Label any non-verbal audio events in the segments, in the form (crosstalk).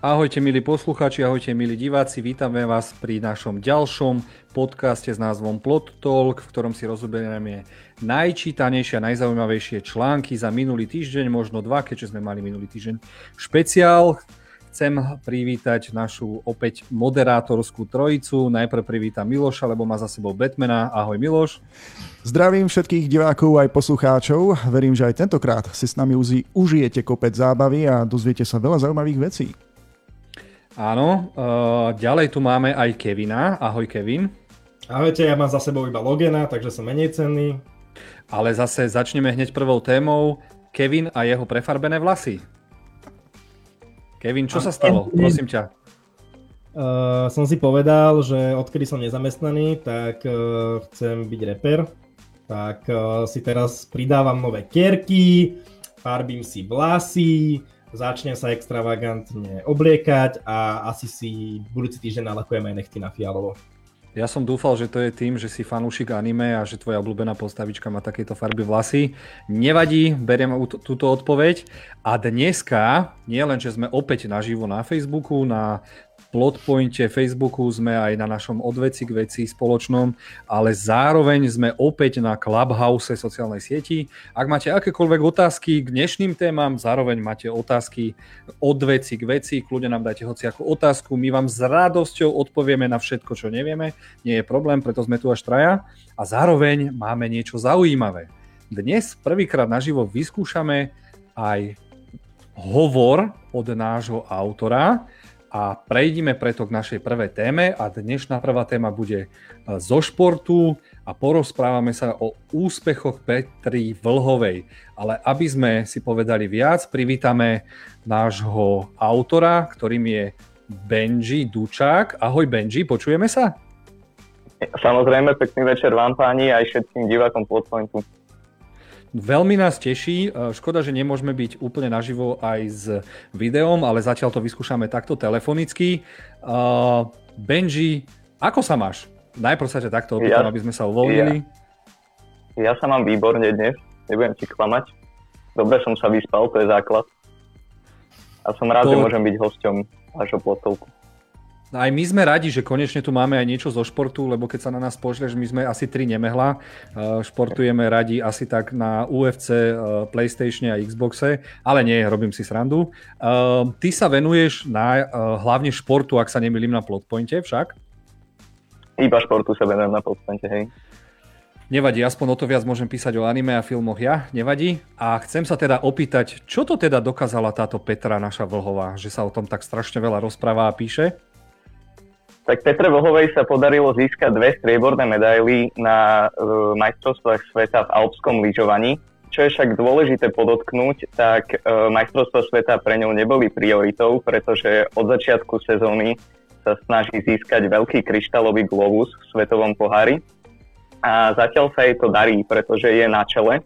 Ahojte milí poslucháči, ahojte milí diváci, vítame vás pri našom ďalšom podcaste s názvom Plot Talk, v ktorom si rozoberieme najčítanejšie a najzaujímavejšie články za minulý týždeň, možno dva, keďže sme mali minulý týždeň špeciál. Chcem privítať našu opäť moderátorskú trojicu. Najprv privítam Miloša, lebo má za sebou Batmana. Ahoj Miloš. Zdravím všetkých divákov aj poslucháčov. Verím, že aj tentokrát si s nami užijete kopec zábavy a dozviete sa veľa zaujímavých vecí. Áno, uh, ďalej tu máme aj Kevina. Ahoj Kevin. Ahojte, ja mám za sebou iba Logena, takže som menej cenný. Ale zase začneme hneď prvou témou. Kevin a jeho prefarbené vlasy. Kevin, čo sa stalo? Prosím ťa. Uh, som si povedal, že odkedy som nezamestnaný, tak uh, chcem byť reper. Tak uh, si teraz pridávam nové kerky, farbím si vlasy, začnem sa extravagantne obliekať a asi si budúci týždeň nalakujem aj nechty na fialovo. Ja som dúfal, že to je tým, že si fanúšik anime a že tvoja obľúbená postavička má takéto farby vlasy. Nevadí, beriem túto odpoveď. A dneska, nie len, že sme opäť naživo na Facebooku, na Plotpointe, Facebooku, sme aj na našom odveci k veci spoločnom, ale zároveň sme opäť na Clubhouse sociálnej sieti. Ak máte akékoľvek otázky k dnešným témam, zároveň máte otázky od veci k veci, kľudne nám dajte hociakú otázku, my vám s radosťou odpovieme na všetko, čo nevieme, nie je problém, preto sme tu až traja a zároveň máme niečo zaujímavé. Dnes prvýkrát naživo vyskúšame aj hovor od nášho autora, a prejdime preto k našej prvej téme a dnešná prvá téma bude e, zo športu a porozprávame sa o úspechoch Petri Vlhovej. Ale aby sme si povedali viac, privítame nášho autora, ktorým je Benji Dučák. Ahoj Benji, počujeme sa? Samozrejme, pekný večer vám páni aj všetkým divákom Podpointu. Veľmi nás teší. E, škoda, že nemôžeme byť úplne naživo aj s videom, ale zatiaľ to vyskúšame takto telefonicky. Uh, Benji, ako sa máš? Najprv sa ťa takto opýtam, ja, aby sme sa uvoľnili. Ja, ja sa mám výborne dnes, nebudem ti klamať. Dobre som sa vyspal, to je základ. A som rád, to... že môžem byť hosťom vášho plotovku. Aj my sme radi, že konečne tu máme aj niečo zo športu, lebo keď sa na nás pošleš, my sme asi tri nemehla. Uh, športujeme radi asi tak na UFC, uh, PlayStation a Xboxe, ale nie, robím si srandu. Uh, ty sa venuješ na, hlavne športu, ak sa nemýlim na Plotpointe však? Iba športu sa venujem na Plotpointe, hej. Nevadí, aspoň o to viac môžem písať o anime a filmoch ja, nevadí. A chcem sa teda opýtať, čo to teda dokázala táto Petra, naša Vlhová, že sa o tom tak strašne veľa rozpráva a píše? Tak Petre Vlhovej sa podarilo získať dve strieborné medaily na uh, majstrovstvách sveta v alpskom lyžovaní. Čo je však dôležité podotknúť, tak uh, majstrovstvá sveta pre ňou neboli prioritou, pretože od začiatku sezóny sa snaží získať veľký kryštálový globus v svetovom pohári. A zatiaľ sa jej to darí, pretože je na čele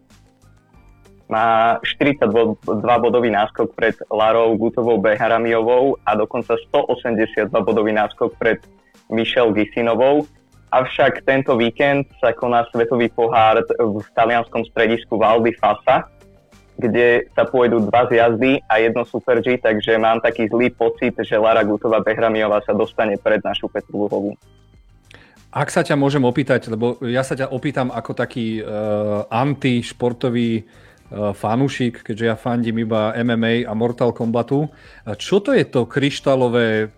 má 42 bodový náskok pred Larou Gutovou Beharamiovou a dokonca 182 bodový náskok pred Michelle Gisinovou. Avšak tento víkend sa koná svetový pohár v talianskom stredisku Valdy Fasa, kde sa pôjdu dva zjazdy a jedno Super G, takže mám taký zlý pocit, že Lara Gutová Behramiová sa dostane pred našu Petru Luhovú. Ak sa ťa môžem opýtať, lebo ja sa ťa opýtam ako taký uh, antišportový fanúšik, keďže ja fandím iba MMA a Mortal Kombatu. Čo to je to kryštálové,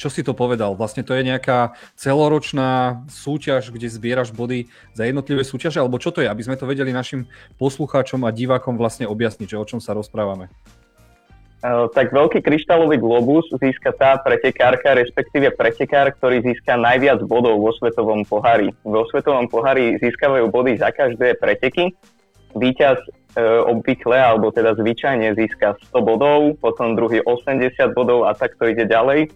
čo si to povedal? Vlastne to je nejaká celoročná súťaž, kde zbieraš body za jednotlivé súťaže, alebo čo to je? Aby sme to vedeli našim poslucháčom a divákom vlastne objasniť, že o čom sa rozprávame. Eh, tak veľký kryštálový globus získa tá pretekárka, respektíve pretekár, ktorý získa najviac bodov vo svetovom pohári. Vo svetovom pohári získavajú body za každé preteky. Výťaz E, obvykle, alebo teda zvyčajne získa 100 bodov, potom druhý 80 bodov a takto ide ďalej.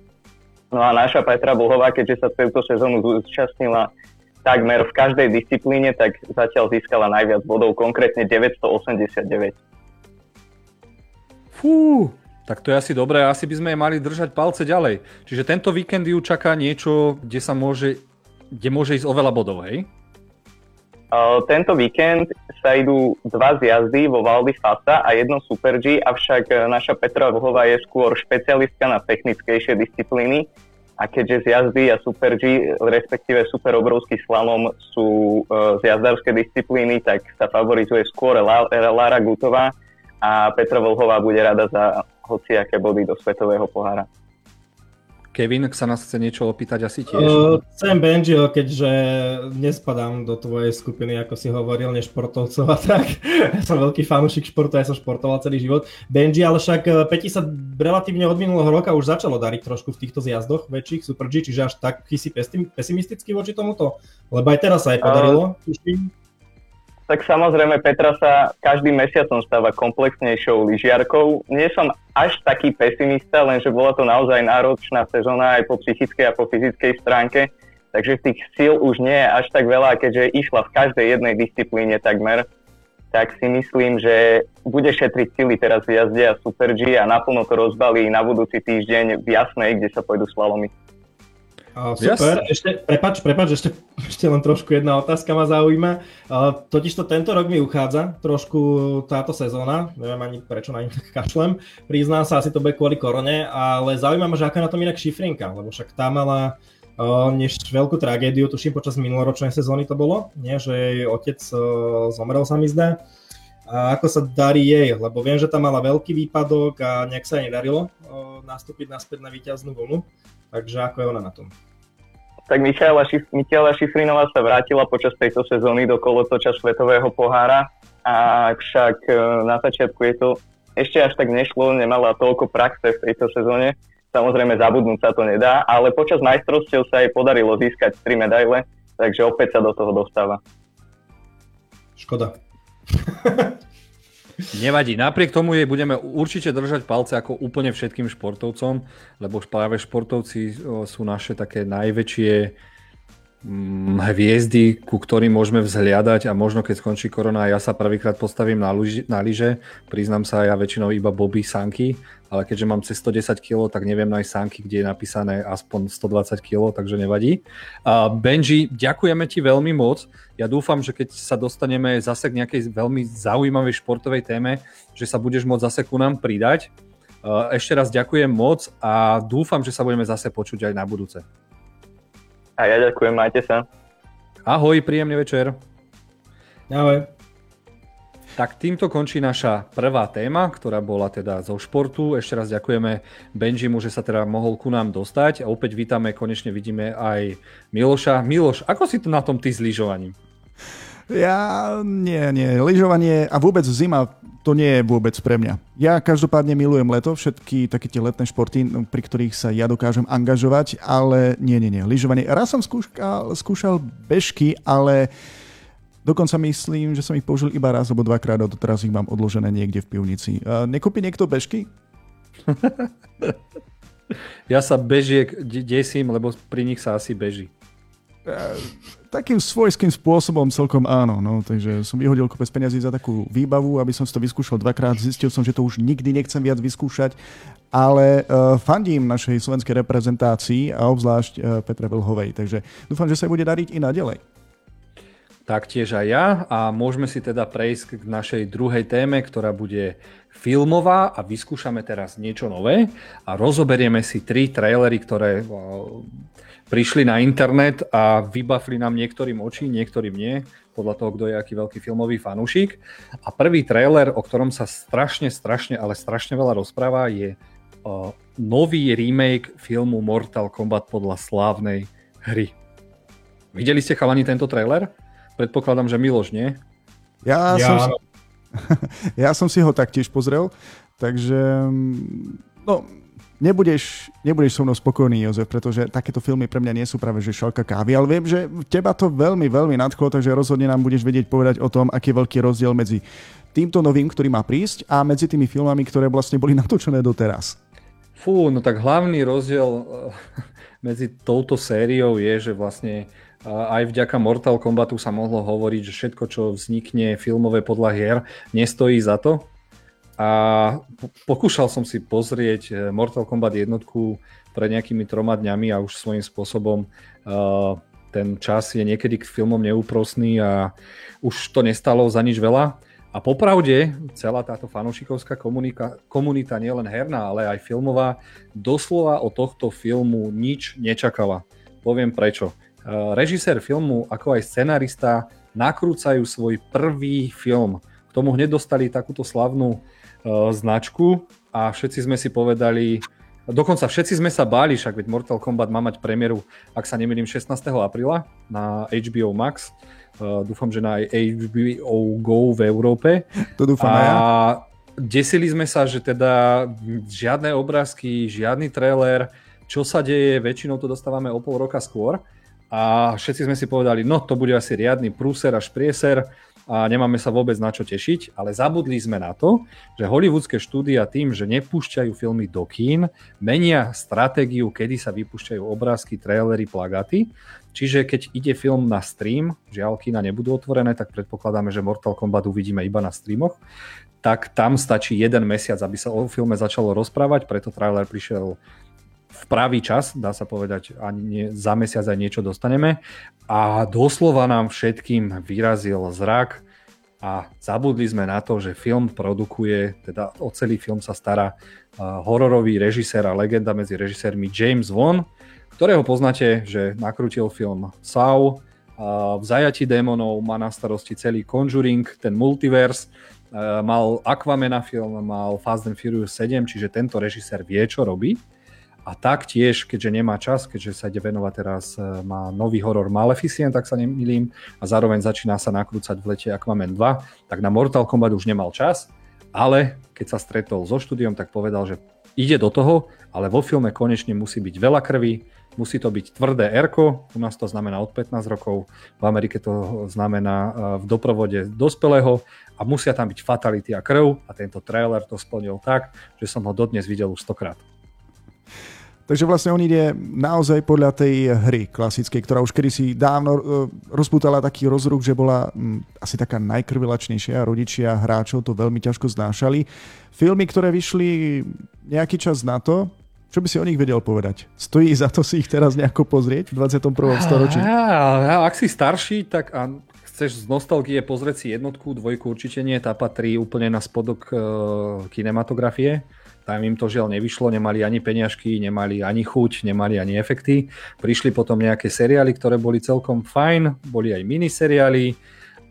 No a naša Petra Bohová, keďže sa túto sezónu zúčastnila takmer v každej disciplíne, tak zatiaľ získala najviac bodov, konkrétne 989. Fú, tak to je asi dobré, asi by sme mali držať palce ďalej. Čiže tento víkend ju čaká niečo, kde sa môže, kde môže ísť oveľa bodov, hej? Tento víkend sa idú dva zjazdy vo Valdy Fasa a jedno Super G, avšak naša Petra Vlhová je skôr špecialistka na technickejšie disciplíny a keďže zjazdy a Super G, respektíve Super obrovský slalom sú uh, zjazdárske disciplíny, tak sa favorizuje skôr Lara Gutová a Petra Vlhová bude rada za hociaké body do Svetového pohára. Kevin, sa nás chce niečo opýtať, asi tiež. Uh, chcem Benjiho, keďže nespadám do tvojej skupiny, ako si hovoril, nešportovcov a tak. (laughs) ja som veľký fanúšik športu, ja som športoval celý život. Benji, ale však eh, Peti sa relatívne od minulého roka už začalo dariť trošku v týchto zjazdoch väčších Super G, čiže až tak si pesimistický voči tomuto? Lebo aj teraz sa aj podarilo, uh, tak samozrejme Petra sa každým mesiacom stáva komplexnejšou lyžiarkou. Nie som až taký pesimista, lenže bola to naozaj náročná sezóna aj po psychickej a po fyzickej stránke, takže tých síl už nie je až tak veľa, keďže išla v každej jednej disciplíne takmer, tak si myslím, že bude šetriť sily teraz v jazde a Super G a naplno to rozbalí na budúci týždeň v Jasnej, kde sa pôjdu slalomy. Uh, super, yes. ešte, prepač, prepač, ešte, (laughs) ešte len trošku jedna otázka ma zaujíma. Uh, totiž to tento rok mi uchádza trošku táto sezóna, neviem ani prečo na tak kašlem, priznám sa, asi to bude kvôli korone, ale zaujíma ma, že aká na tom inak Šifrinka, lebo však tá mala uh, než veľkú tragédiu, tuším počas minuloročnej sezóny to bolo, nie? že jej otec uh, zomrel sa mi zdá. A ako sa darí jej, lebo viem, že tam mala veľký výpadok a nejak sa jej nedarilo nastúpiť naspäť na víťaznú vlnu. Takže ako je ona na tom? Tak Michaela, Šif- Michaela Šifrinová sa vrátila počas tejto sezóny do kolotoča Svetového pohára, a však e, na začiatku je to ešte až tak nešlo, nemala toľko praxe v tejto sezóne. Samozrejme zabudnúť sa to nedá, ale počas majstrovstiev sa jej podarilo získať tri medaile, takže opäť sa do toho dostáva. Škoda. (laughs) Nevadí, napriek tomu jej budeme určite držať palce ako úplne všetkým športovcom, lebo práve športovci sú naše také najväčšie mm, hviezdy, ku ktorým môžeme vzhliadať a možno keď skončí korona ja sa prvýkrát postavím na, lyže, na priznám sa ja väčšinou iba Bobby Sanky, ale keďže mám cez 110 kg, tak neviem nájsť sánky, kde je napísané aspoň 120 kg, takže nevadí. Benji, ďakujeme ti veľmi moc. Ja dúfam, že keď sa dostaneme zase k nejakej veľmi zaujímavej športovej téme, že sa budeš môcť zase ku nám pridať. Ešte raz ďakujem moc a dúfam, že sa budeme zase počuť aj na budúce. A ja ďakujem, majte sa. Ahoj, príjemný večer. Ahoj. Tak týmto končí naša prvá téma, ktorá bola teda zo športu. Ešte raz ďakujeme Benjimu, že sa teda mohol ku nám dostať a opäť vítame, konečne vidíme aj Miloša. Miloš, ako si tu na tom ty s lyžovaním? Ja nie, nie. Lyžovanie a vôbec zima to nie je vôbec pre mňa. Ja každopádne milujem leto, všetky také tie letné športy, no, pri ktorých sa ja dokážem angažovať, ale nie, nie, nie. Lyžovanie. Raz som skúšal, skúšal bežky, ale Dokonca myslím, že som ich použil iba raz alebo dvakrát a doteraz ich mám odložené niekde v pivnici. nekúpi niekto bežky? (laughs) ja sa bežiek desím, lebo pri nich sa asi beží. Takým svojským spôsobom celkom áno. No, takže som vyhodil kopec peniazí za takú výbavu, aby som si to vyskúšal dvakrát. Zistil som, že to už nikdy nechcem viac vyskúšať, ale uh, fandím našej slovenskej reprezentácii a obzvlášť uh, Petre Vlhovej. Takže dúfam, že sa bude dariť i naďalej. Taktiež aj ja a môžeme si teda prejsť k našej druhej téme, ktorá bude filmová a vyskúšame teraz niečo nové a rozoberieme si tri trailery, ktoré prišli na internet a vybafli nám niektorým oči, niektorým nie, podľa toho, kto je aký veľký filmový fanúšik. A prvý trailer, o ktorom sa strašne, strašne, ale strašne veľa rozpráva, je uh, nový remake filmu Mortal Kombat podľa slávnej hry. Videli ste chalani tento trailer? Predpokladám, že Miloš, nie? Ja, ja, som, si, (laughs) ja som si ho taktiež pozrel, takže mm, no, nebudeš, nebudeš so mnou spokojný, Jozef, pretože takéto filmy pre mňa nie sú práve že šalka kávy, ale viem, že teba to veľmi, veľmi nadchlo, takže rozhodne nám budeš vedieť povedať o tom, aký je veľký rozdiel medzi týmto novým, ktorý má prísť a medzi tými filmami, ktoré vlastne boli (laughs) natočené doteraz. Fú, no tak hlavný rozdiel eh, (laughs) medzi touto sériou je, že vlastne aj vďaka Mortal Kombatu sa mohlo hovoriť, že všetko, čo vznikne filmové podľa hier, nestojí za to. A pokúšal som si pozrieť eh, Mortal Kombat jednotku pred nejakými troma dňami a už svojím spôsobom uh, ten čas je niekedy k filmom neúprosný a už to nestalo za nič veľa. A popravde, celá táto fanúšikovská komunika, komunita, nielen herná, ale aj filmová, doslova od tohto filmu nič nečakala. Poviem prečo. Režisér filmu, ako aj scenarista, nakrúcajú svoj prvý film. K tomu hneď dostali takúto slavnú uh, značku a všetci sme si povedali, dokonca všetci sme sa báli, však veď Mortal Kombat má mať premiéru, ak sa nemýlim, 16. apríla na HBO Max. Uh, dúfam, že na HBO Go v Európe. To dúfam a ja. desili sme sa, že teda žiadne obrázky, žiadny trailer, čo sa deje, väčšinou to dostávame o pol roka skôr a všetci sme si povedali, no to bude asi riadny prúser až prieser a nemáme sa vôbec na čo tešiť, ale zabudli sme na to, že hollywoodske štúdia tým, že nepúšťajú filmy do kín, menia stratégiu, kedy sa vypúšťajú obrázky, trailery, plagaty. Čiže keď ide film na stream, žiaľ kína nebudú otvorené, tak predpokladáme, že Mortal Kombat uvidíme iba na streamoch, tak tam stačí jeden mesiac, aby sa o filme začalo rozprávať, preto trailer prišiel v pravý čas, dá sa povedať, ani nie, za mesiac aj niečo dostaneme. A doslova nám všetkým vyrazil zrak a zabudli sme na to, že film produkuje, teda o celý film sa stará uh, hororový režisér a legenda medzi režisérmi James Wan, ktorého poznáte, že nakrútil film Saw, uh, v zajati démonov má na starosti celý Conjuring, ten multiverse, uh, mal Aquamena film, mal Fast and Furious 7, čiže tento režisér vie, čo robí. A taktiež, keďže nemá čas, keďže sa ide venovať teraz, e, má nový horor Maleficient, tak sa nemýlim, a zároveň začína sa nakrúcať v lete Aquaman 2, tak na Mortal Kombat už nemal čas, ale keď sa stretol so štúdiom, tak povedal, že ide do toho, ale vo filme konečne musí byť veľa krvi, musí to byť tvrdé erko, u nás to znamená od 15 rokov, v Amerike to znamená e, v doprovode dospelého a musia tam byť fatality a krv a tento trailer to splnil tak, že som ho dodnes videl už stokrát. Takže vlastne on ide naozaj podľa tej hry klasickej, ktorá už kedysi dávno uh, rozputala taký rozruch, že bola asi taká najkrvilačnejšia. Rodičia hráčov to veľmi ťažko znášali. Filmy, ktoré vyšli nejaký čas na to, čo by si o nich vedel povedať? Stojí za to si ich teraz nejako pozrieť v 21. storočí? A, ak si starší, tak a chceš z nostalgie pozrieť si jednotku, dvojku určite nie, tá patrí úplne na spodok uh, kinematografie tam im to žiaľ nevyšlo, nemali ani peňažky, nemali ani chuť, nemali ani efekty. Prišli potom nejaké seriály, ktoré boli celkom fajn, boli aj miniseriály,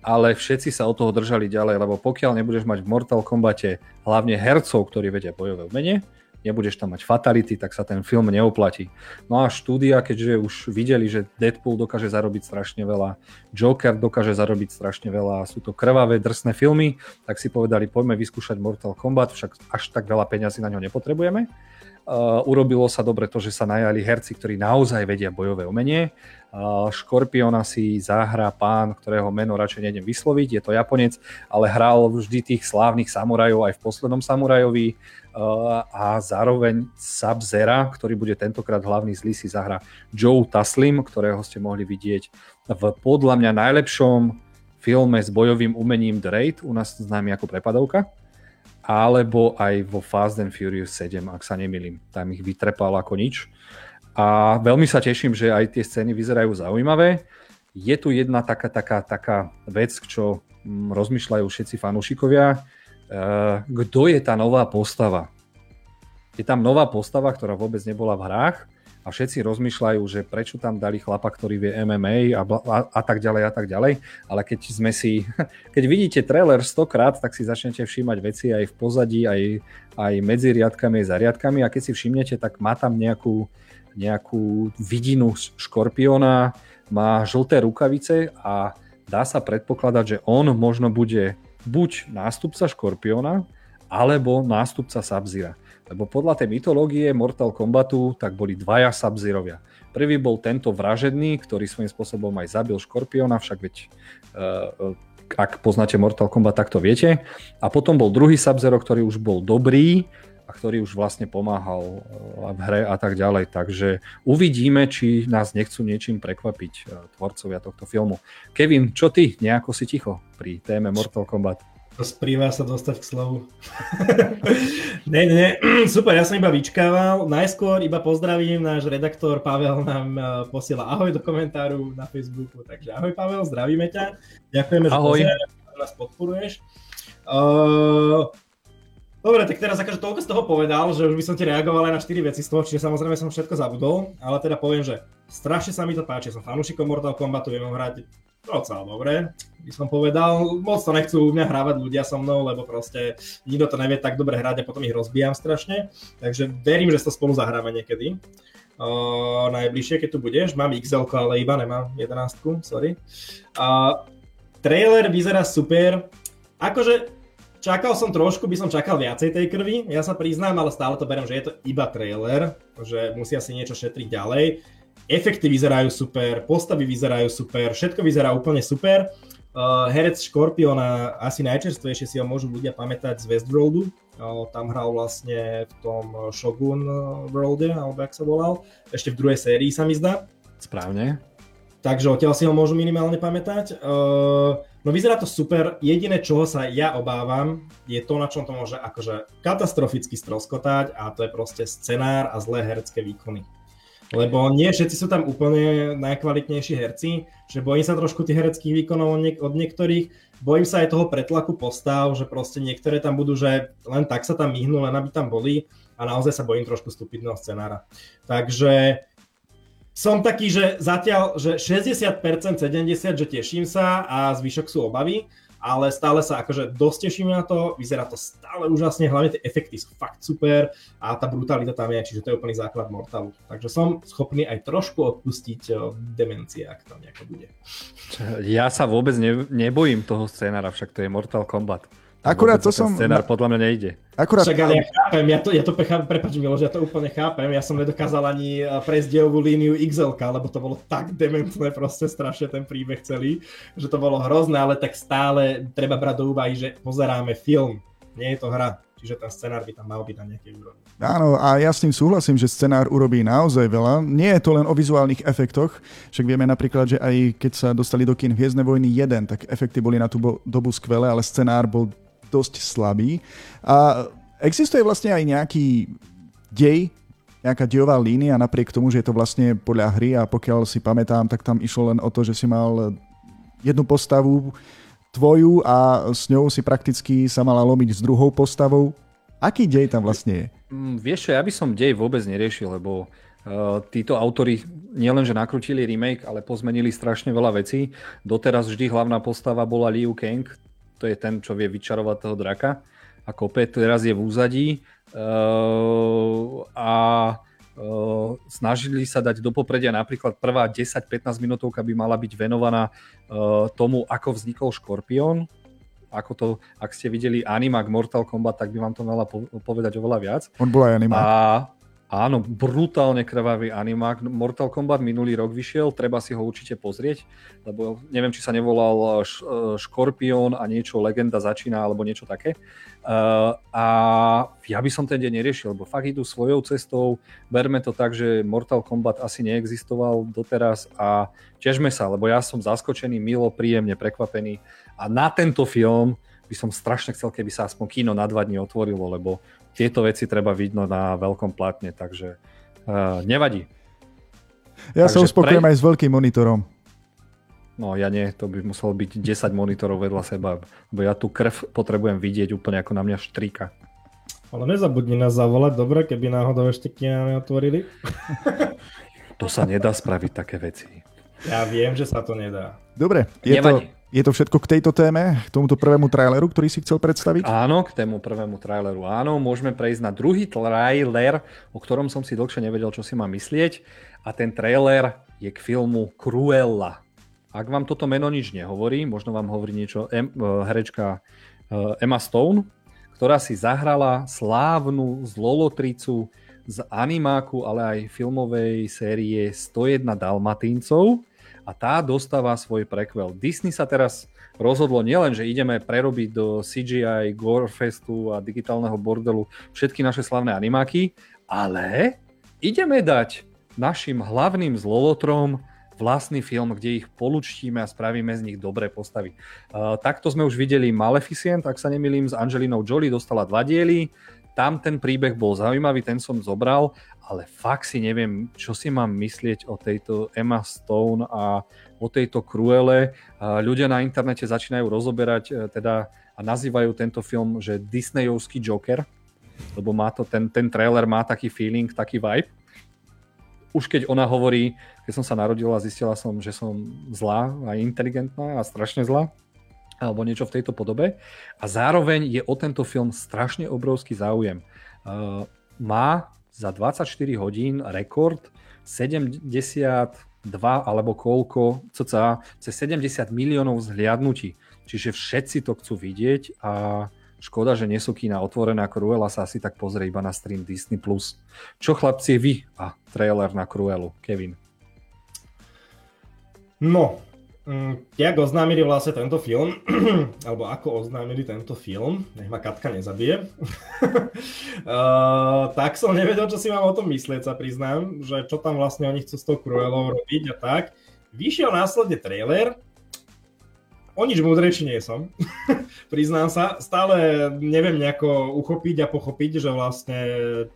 ale všetci sa od toho držali ďalej, lebo pokiaľ nebudeš mať v Mortal Kombate hlavne hercov, ktorí vedia bojové umenie, nebudeš tam mať fatality, tak sa ten film neoplatí. No a štúdia, keďže už videli, že Deadpool dokáže zarobiť strašne veľa, Joker dokáže zarobiť strašne veľa, sú to krvavé, drsné filmy, tak si povedali, poďme vyskúšať Mortal Kombat, však až tak veľa peňazí na ňo nepotrebujeme. Uh, urobilo sa dobre to, že sa najali herci, ktorí naozaj vedia bojové umenie. Uh, Škorpiona si zahrá pán, ktorého meno radšej nejdem vysloviť, je to Japonec, ale hral vždy tých slávnych samurajov aj v poslednom samurajovi a zároveň Sub-Zera, ktorý bude tentokrát hlavný zlý, si zahra Joe Taslim, ktorého ste mohli vidieť v podľa mňa najlepšom filme s bojovým umením The Raid, u nás známy ako prepadovka, alebo aj vo Fast and Furious 7, ak sa nemýlim. Tam ich vytrepal ako nič. A veľmi sa teším, že aj tie scény vyzerajú zaujímavé. Je tu jedna taká, taká, taká vec, čo mm, rozmýšľajú všetci fanúšikovia, Eh, kto je tá nová postava. Je tam nová postava, ktorá vôbec nebola v hrách a všetci rozmýšľajú, že prečo tam dali chlapa, ktorý vie MMA a, a, a tak ďalej a tak ďalej, ale keď sme si, (laughs) keď vidíte trailer stokrát, tak si začnete všímať veci aj v pozadí, aj, aj medzi riadkami, za riadkami a keď si všimnete, tak má tam nejakú, nejakú vidinu škorpiona, má žlté rukavice a dá sa predpokladať, že on možno bude buď nástupca Škorpiona, alebo nástupca Sabzira. Lebo podľa tej mytológie Mortal Kombatu tak boli dvaja Sabzirovia. Prvý bol tento vražedný, ktorý svojím spôsobom aj zabil Škorpiona, však veď uh, ak poznáte Mortal Kombat, tak to viete. A potom bol druhý Sabzero, ktorý už bol dobrý, a ktorý už vlastne pomáhal eh, v hre a tak ďalej. Takže uvidíme, či nás nechcú niečím prekvapiť eh, tvorcovia tohto filmu. Kevin, čo ty? Nejako si ticho pri téme Mortal Kombat. Sprýva sa dostať k slovu. (laughs) ne, ne, (clears throat) super, ja som iba vyčkával. Najskôr iba pozdravím, náš redaktor Pavel nám e, posiela ahoj do komentáru na Facebooku, takže ahoj Pavel, zdravíme ťa. Ďakujeme, ahoj. že nás podporuješ. Uh, Dobre, tak teraz akože toľko z toho povedal, že už by som ti reagoval aj na 4 veci z toho, čiže samozrejme som všetko zabudol, ale teda poviem, že strašne sa mi to páči, som fanúšikom Mortal Kombatu, viem hrať docela dobre, by som povedal. Moc to nechcú u mňa hrávať ľudia so mnou, lebo proste nikto to nevie tak dobre hrať a potom ich rozbijam strašne. Takže verím, že to spolu zahráme niekedy. Uh, najbližšie, keď tu budeš. Mám XL, ale iba nemám 11, sorry. Uh, trailer vyzerá super. Akože Čakal som trošku, by som čakal viacej tej krvi, ja sa priznám, ale stále to beriem, že je to iba trailer, že musia si niečo šetriť ďalej. Efekty vyzerajú super, postavy vyzerajú super, všetko vyzerá úplne super. Uh, herec Škorpiona, asi najčerstvejšie si ho môžu ľudia pamätať z Westworldu. Uh, tam hral vlastne v tom Shogun Worlde, alebo jak sa volal. Ešte v druhej sérii sa mi zdá. Správne. Takže odtiaľ si ho môžu minimálne pamätať. Uh, No vyzerá to super, jediné čoho sa ja obávam je to, na čom to môže akože katastroficky stroskotať a to je proste scenár a zlé herecké výkony. Lebo nie všetci sú tam úplne najkvalitnejší herci, že bojím sa trošku tých hereckých výkonov od, niek- od niektorých, bojím sa aj toho pretlaku postav, že proste niektoré tam budú, že len tak sa tam myhnú, len aby tam boli a naozaj sa bojím trošku stupidného scenára. Takže som taký, že zatiaľ, že 60%, 70%, že teším sa a zvyšok sú obavy, ale stále sa akože dosť teším na to, vyzerá to stále úžasne, hlavne tie efekty sú fakt super a tá brutalita tam je, čiže to je úplný základ Mortalu. Takže som schopný aj trošku odpustiť eh, demencie, ak tam nejako bude. Ja sa vôbec ne, nebojím toho scénára, však to je Mortal Kombat. Akurát to som... Scenár podľa mňa nejde. Akurát... Však ale ja chápem, ja to, ja to pechám, prepáč Miloš, ja to úplne chápem, ja som nedokázal ani eh, prejsť dievovú líniu XL, lebo to bolo tak dementné, proste strašne ten príbeh celý, že to bolo hrozné, ale tak stále treba brať do úvahy, že pozeráme film, nie je to hra. Čiže ten scenár by tam mal byť na nejakej úrovni. Áno, a ja s tým súhlasím, že scenár urobí naozaj veľa. Nie je to len o vizuálnych efektoch, však vieme napríklad, že aj keď sa dostali do kin Hviezdne vojny 1, tak efekty boli na tú dobu skvelé, ale scenár bol dosť slabý. A existuje vlastne aj nejaký dej, nejaká dejová línia, napriek tomu, že je to vlastne podľa hry a pokiaľ si pamätám, tak tam išlo len o to, že si mal jednu postavu tvoju a s ňou si prakticky sa mala lomiť s druhou postavou. Aký dej tam vlastne je? Mm, vieš čo, ja by som dej vôbec neriešil, lebo uh, títo autory nielenže nakrutili remake, ale pozmenili strašne veľa vecí. Doteraz vždy hlavná postava bola Liu Kang, to je ten, čo vie vyčarovať toho draka a kope, teraz je v úzadí uh, a uh, snažili sa dať do popredia napríklad prvá 10-15 minútovka by mala byť venovaná uh, tomu, ako vznikol Škorpión, ako to, ak ste videli Animak Mortal Kombat, tak by vám to mala povedať oveľa viac. On bol aj Animak. A Áno, brutálne krvavý animák. Mortal Kombat minulý rok vyšiel, treba si ho určite pozrieť, lebo neviem, či sa nevolal Škorpión a niečo Legenda začína, alebo niečo také. Uh, a ja by som ten deň neriešil, lebo fakt idú svojou cestou, berme to tak, že Mortal Kombat asi neexistoval doteraz a težme sa, lebo ja som zaskočený, milo, príjemne prekvapený a na tento film by som strašne chcel, keby sa aspoň kino na dva dní otvorilo, lebo tieto veci treba vidno na veľkom platne, takže uh, nevadí. Ja takže sa uspokojujem pre... aj s veľkým monitorom. No ja nie, to by muselo byť 10 monitorov vedľa seba, lebo ja tú krv potrebujem vidieť úplne ako na mňa štrika. Ale nezabudni nás zavolať, dobre, keby náhodou ešte kina neotvorili. to sa nedá spraviť také veci. Ja viem, že sa to nedá. Dobre, je Nevadí. to, je to všetko k tejto téme, k tomuto prvému traileru, ktorý si chcel predstaviť? Áno, k tému prvému traileru. Áno, môžeme prejsť na druhý trailer, o ktorom som si dlhšie nevedel, čo si mám myslieť. A ten trailer je k filmu Cruella. Ak vám toto meno nič nehovorí, možno vám hovorí niečo em, eh, herečka eh, Emma Stone, ktorá si zahrala slávnu zlolotricu z animáku, ale aj filmovej série 101 Dalmatíncov a tá dostáva svoj prequel. Disney sa teraz rozhodlo nielen, že ideme prerobiť do CGI, Gorefestu a digitálneho bordelu všetky naše slavné animáky, ale ideme dať našim hlavným zlolotrom vlastný film, kde ich polučtíme a spravíme z nich dobré postavy. Uh, takto sme už videli Maleficent, ak sa nemýlim, s Angelinou Jolie dostala dva diely, tam ten príbeh bol zaujímavý, ten som zobral, ale fakt si neviem, čo si mám myslieť o tejto Emma Stone a o tejto Cruelle. Ľudia na internete začínajú rozoberať e, teda a nazývajú tento film, že Disneyovský Joker, lebo má to, ten, ten trailer má taký feeling, taký vibe. Už keď ona hovorí, keď som sa narodila, zistila som, že som zlá a inteligentná a strašne zlá, alebo niečo v tejto podobe. A zároveň je o tento film strašne obrovský záujem. Uh, má za 24 hodín rekord 72 alebo koľko, cca, cez 70 miliónov zhliadnutí. Čiže všetci to chcú vidieť a škoda, že nie sú kina otvorené a Cruella sa asi tak pozrie iba na stream Disney+. Čo chlapci vy a trailer na Cruelu, Kevin? No, jak oznámili vlastne tento film, (clears throat) alebo ako oznámili tento film, nech ma Katka nezabije, uh, (laughs) tak som nevedel, čo si mám o tom myslieť, sa priznám, že čo tam vlastne oni chcú s tou Cruellou robiť a tak. Vyšiel následne trailer, o nič múdrejší nie som, (laughs) priznám sa, stále neviem nejako uchopiť a pochopiť, že vlastne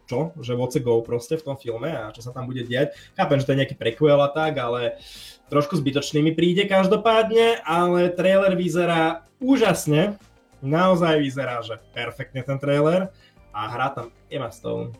čo, že what's go proste v tom filme a čo sa tam bude diať. Chápem, že to je nejaký prequel a tak, ale uh, trošku zbytočný mi príde každopádne, ale trailer vyzerá úžasne. Naozaj vyzerá, že perfektne ten trailer a hrá tam Emma Stone.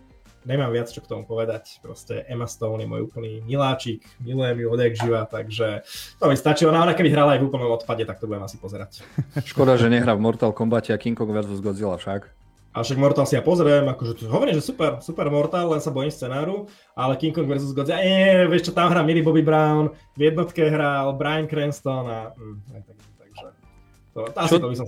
Nemám viac čo k tomu povedať, proste Emma Stone je môj úplný miláčik, milujem ju odjak živa, takže to mi stačí. Ona, ona keby hrala aj v úplnom odpade, tak to budem asi pozerať. (laughs) Škoda, že nehrá v Mortal Kombat a King Kong vs. Godzilla však. A však Mortal si ja pozriem, akože hovorím, že super, super Mortal, len sa bojím scenáru, ale King Kong vs. Godzilla, nie, vieš čo, tam hrá Millie Bobby Brown, v jednotke hral Brian Cranston a... Mm, aj tak, takže to, asi čo, to by som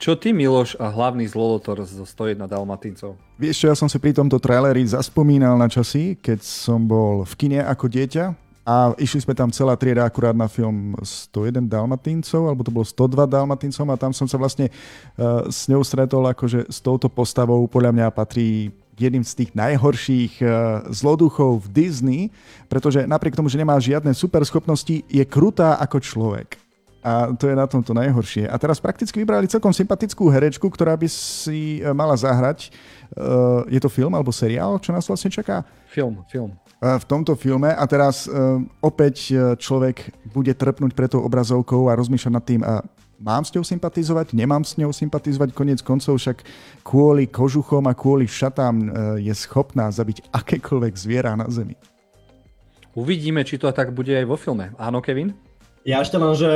Čo ty, Miloš, a hlavný zlolotor zo 101 Dalmatincov? Vieš čo, ja som si pri tomto traileri zaspomínal na časy, keď som bol v kine ako dieťa a išli sme tam celá trieda akurát na film 101 Dalmatincov, alebo to bolo 102 Dalmatincov a tam som sa vlastne uh, s ňou stretol akože s touto postavou, podľa mňa patrí jedným z tých najhorších uh, zloduchov v Disney, pretože napriek tomu, že nemá žiadne superschopnosti, je krutá ako človek. A to je na tomto najhoršie. A teraz prakticky vybrali celkom sympatickú herečku, ktorá by si e, mala zahrať. Je to film alebo seriál? Čo nás vlastne čaká? Film, film v tomto filme a teraz uh, opäť človek bude trpnúť pre tou obrazovkou a rozmýšľať nad tým, a mám s ňou sympatizovať, nemám s ňou sympatizovať, koniec koncov však kvôli kožuchom a kvôli šatám je schopná zabiť akékoľvek zviera na zemi. Uvidíme, či to tak bude aj vo filme. Áno, Kevin? Ja ešte len, že...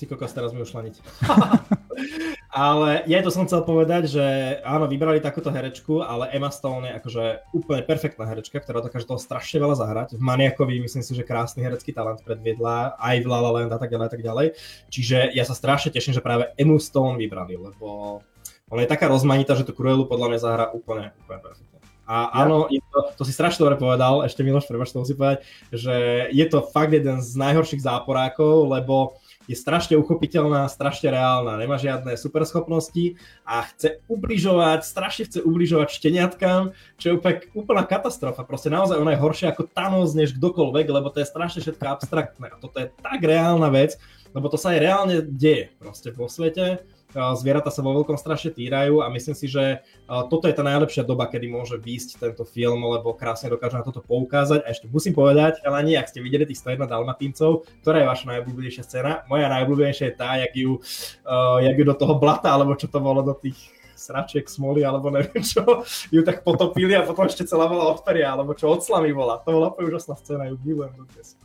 Ty kokos, teraz mi ušlaniť. (laughs) Ale ja to som chcel povedať, že áno, vybrali takúto herečku, ale Emma Stone je akože úplne perfektná herečka, ktorá dokáže toho strašne veľa zahrať. V Maniakovi myslím si, že krásny herecký talent predviedla, aj v La La Land a tak ďalej a tak ďalej. Čiže ja sa strašne teším, že práve Emma Stone vybrali, lebo ona je taká rozmanitá, že tú Cruelu podľa mňa zahrá úplne, úplne perfektne. A áno, je to, to si strašne dobre povedal, ešte Miloš, prebač, to musím povedať, že je to fakt jeden z najhorších záporákov, lebo je strašne uchopiteľná, strašne reálna, nemá žiadne superschopnosti a chce ubližovať, strašne chce ubližovať šteniatkám, čo je úplne, úplná katastrofa. Proste naozaj ona je horšia ako Thanos než kdokoľvek, lebo to je strašne všetko abstraktné. A toto je tak reálna vec, lebo to sa aj reálne deje proste vo svete zvieratá sa vo veľkom strašne týrajú a myslím si, že toto je tá najlepšia doba, kedy môže výjsť tento film, lebo krásne dokáže na toto poukázať. A ešte musím povedať, ale nie, ak ste videli tých 101 Dalmatíncov, ktorá je vaša najobľúbenejšia scéna? Moja najobľúbenejšia je tá, jak ju, uh, jak ju do toho blata, alebo čo to bolo, do tých sračiek, smoly, alebo neviem čo, (laughs) ju tak potopili a potom ešte celá bola odperia, alebo čo od slamy bola. To bola úžasná scéna, ju milujem dnes.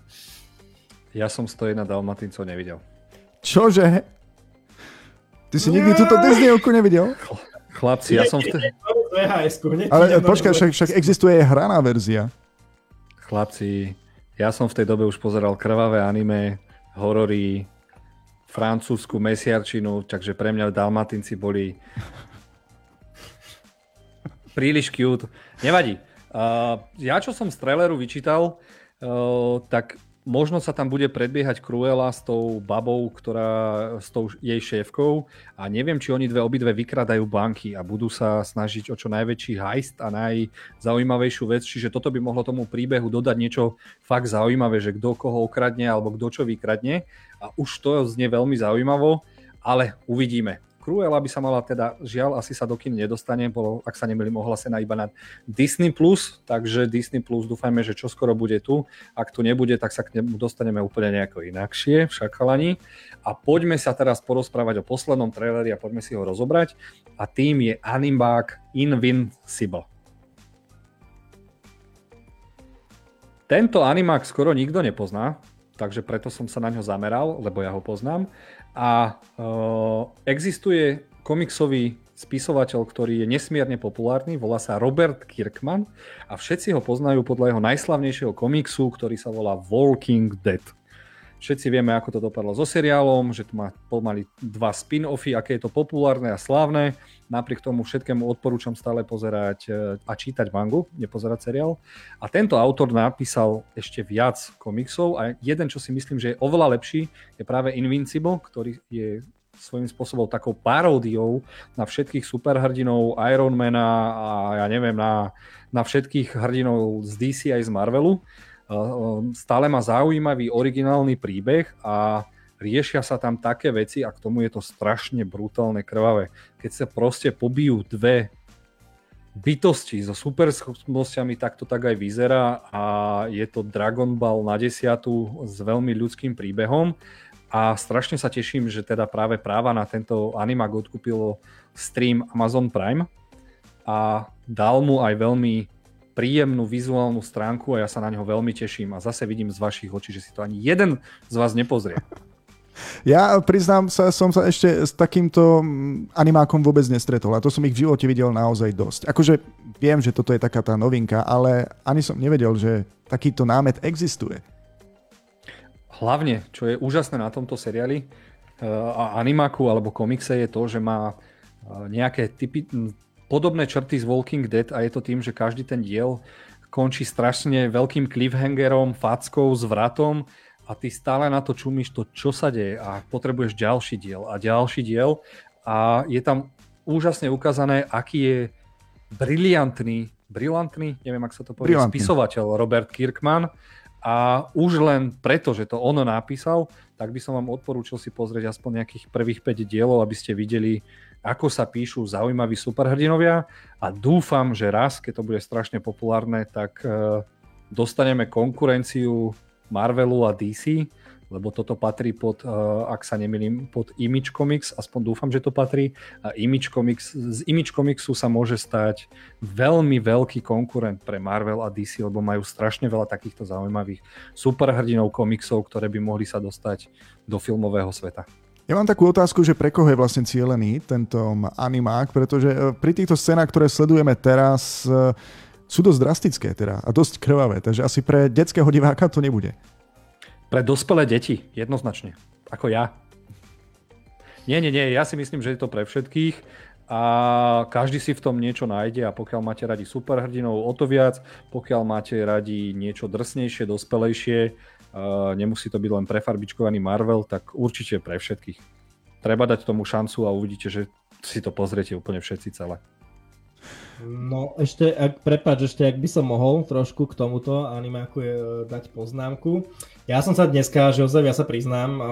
Ja som 101 Dalmatíncov nevidel. Čože? Ty si nikdy túto Disneyovku nevidel? Chlapci, ja som v te... Ale počkaj, však, však existuje aj hraná verzia. Chlapci, ja som v tej dobe už pozeral krvavé anime, horory, francúzsku mesiarčinu, takže pre mňa Dalmatinci boli príliš cute. Nevadí. Uh, ja, čo som z traileru vyčítal, uh, tak možno sa tam bude predbiehať Cruella s tou babou, ktorá s tou jej šéfkou. A neviem, či oni dve obidve vykradajú banky a budú sa snažiť o čo najväčší heist a najzaujímavejšiu vec, čiže toto by mohlo tomu príbehu dodať niečo fakt zaujímavé, že kto koho okradne alebo kto čo vykradne. A už to znie veľmi zaujímavo, ale uvidíme. Cruella by sa mala teda, žiaľ, asi sa do kin nedostane, bolo, ak sa nemýlim, ohlasená iba na Disney+, Plus, takže Disney+, Plus dúfajme, že čoskoro bude tu. Ak tu nebude, tak sa k nemu dostaneme úplne nejako inakšie, však chalani. A poďme sa teraz porozprávať o poslednom traileri a poďme si ho rozobrať. A tým je Animbák Invincible. Tento animák skoro nikto nepozná, takže preto som sa na ňo zameral, lebo ja ho poznám. A uh, existuje komiksový spisovateľ, ktorý je nesmierne populárny, volá sa Robert Kirkman a všetci ho poznajú podľa jeho najslavnejšieho komiksu, ktorý sa volá Walking Dead. Všetci vieme, ako to dopadlo so seriálom, že tu má pomaly dva spin-offy, aké je to populárne a slávne. Napriek tomu všetkému odporúčam stále pozerať e, a čítať mangu, nepozerať seriál. A tento autor napísal ešte viac komiksov a jeden, čo si myslím, že je oveľa lepší, je práve Invincible, ktorý je svojím spôsobom takou paródiou na všetkých superhrdinov Ironmana a ja neviem, na, na všetkých hrdinov z DC aj z Marvelu. Stále má zaujímavý originálny príbeh a riešia sa tam také veci a k tomu je to strašne brutálne krvavé. Keď sa proste pobijú dve bytosti so superschopnosťami, tak to tak aj vyzerá a je to Dragon Ball na desiatu s veľmi ľudským príbehom a strašne sa teším, že teda práve práva na tento animák odkúpilo stream Amazon Prime a dal mu aj veľmi príjemnú vizuálnu stránku a ja sa na neho veľmi teším a zase vidím z vašich očí, že si to ani jeden z vás nepozrie. (laughs) Ja priznám sa, som sa ešte s takýmto mm, animákom vôbec nestretol a to som ich v živote videl naozaj dosť. Akože viem, že toto je taká tá novinka, ale ani som nevedel, že takýto námet existuje. Hlavne, čo je úžasné na tomto seriáli eh, a animáku alebo komikse je to, že má eh, nejaké typy, podobné črty z Walking Dead a je to tým, že každý ten diel končí strašne veľkým cliffhangerom, fackou, zvratom a ty stále na to čumíš to, čo sa deje a potrebuješ ďalší diel a ďalší diel a je tam úžasne ukázané, aký je briliantný, brilantný, neviem, ak sa to povie, Brilantný. spisovateľ Robert Kirkman a už len preto, že to on napísal, tak by som vám odporúčil si pozrieť aspoň nejakých prvých 5 dielov, aby ste videli, ako sa píšu zaujímaví superhrdinovia a dúfam, že raz, keď to bude strašne populárne, tak e, dostaneme konkurenciu Marvelu a DC, lebo toto patrí pod, e, ak sa nemýlim, pod Image Comics, aspoň dúfam, že to patrí. A Image Comics, z Image Comicsu sa môže stať veľmi veľký konkurent pre Marvel a DC, lebo majú strašne veľa takýchto zaujímavých superhrdinov komiksov, ktoré by mohli sa dostať do filmového sveta. Ja mám takú otázku, že pre koho je vlastne cieľený tento animák, pretože e, pri týchto scénach, ktoré sledujeme teraz, e, sú dosť drastické teda a dosť krvavé, takže asi pre detského diváka to nebude. Pre dospelé deti, jednoznačne. Ako ja. Nie, nie, nie, ja si myslím, že je to pre všetkých a každý si v tom niečo nájde a pokiaľ máte radi superhrdinov, o to viac, pokiaľ máte radi niečo drsnejšie, dospelejšie, nemusí to byť len prefarbičkovaný Marvel, tak určite pre všetkých. Treba dať tomu šancu a uvidíte, že si to pozriete úplne všetci celé. No ešte, ak, prepáč, ešte ak by som mohol trošku k tomuto animáku je, dať poznámku. Ja som sa dneska, Jozef, ja sa priznám, uh,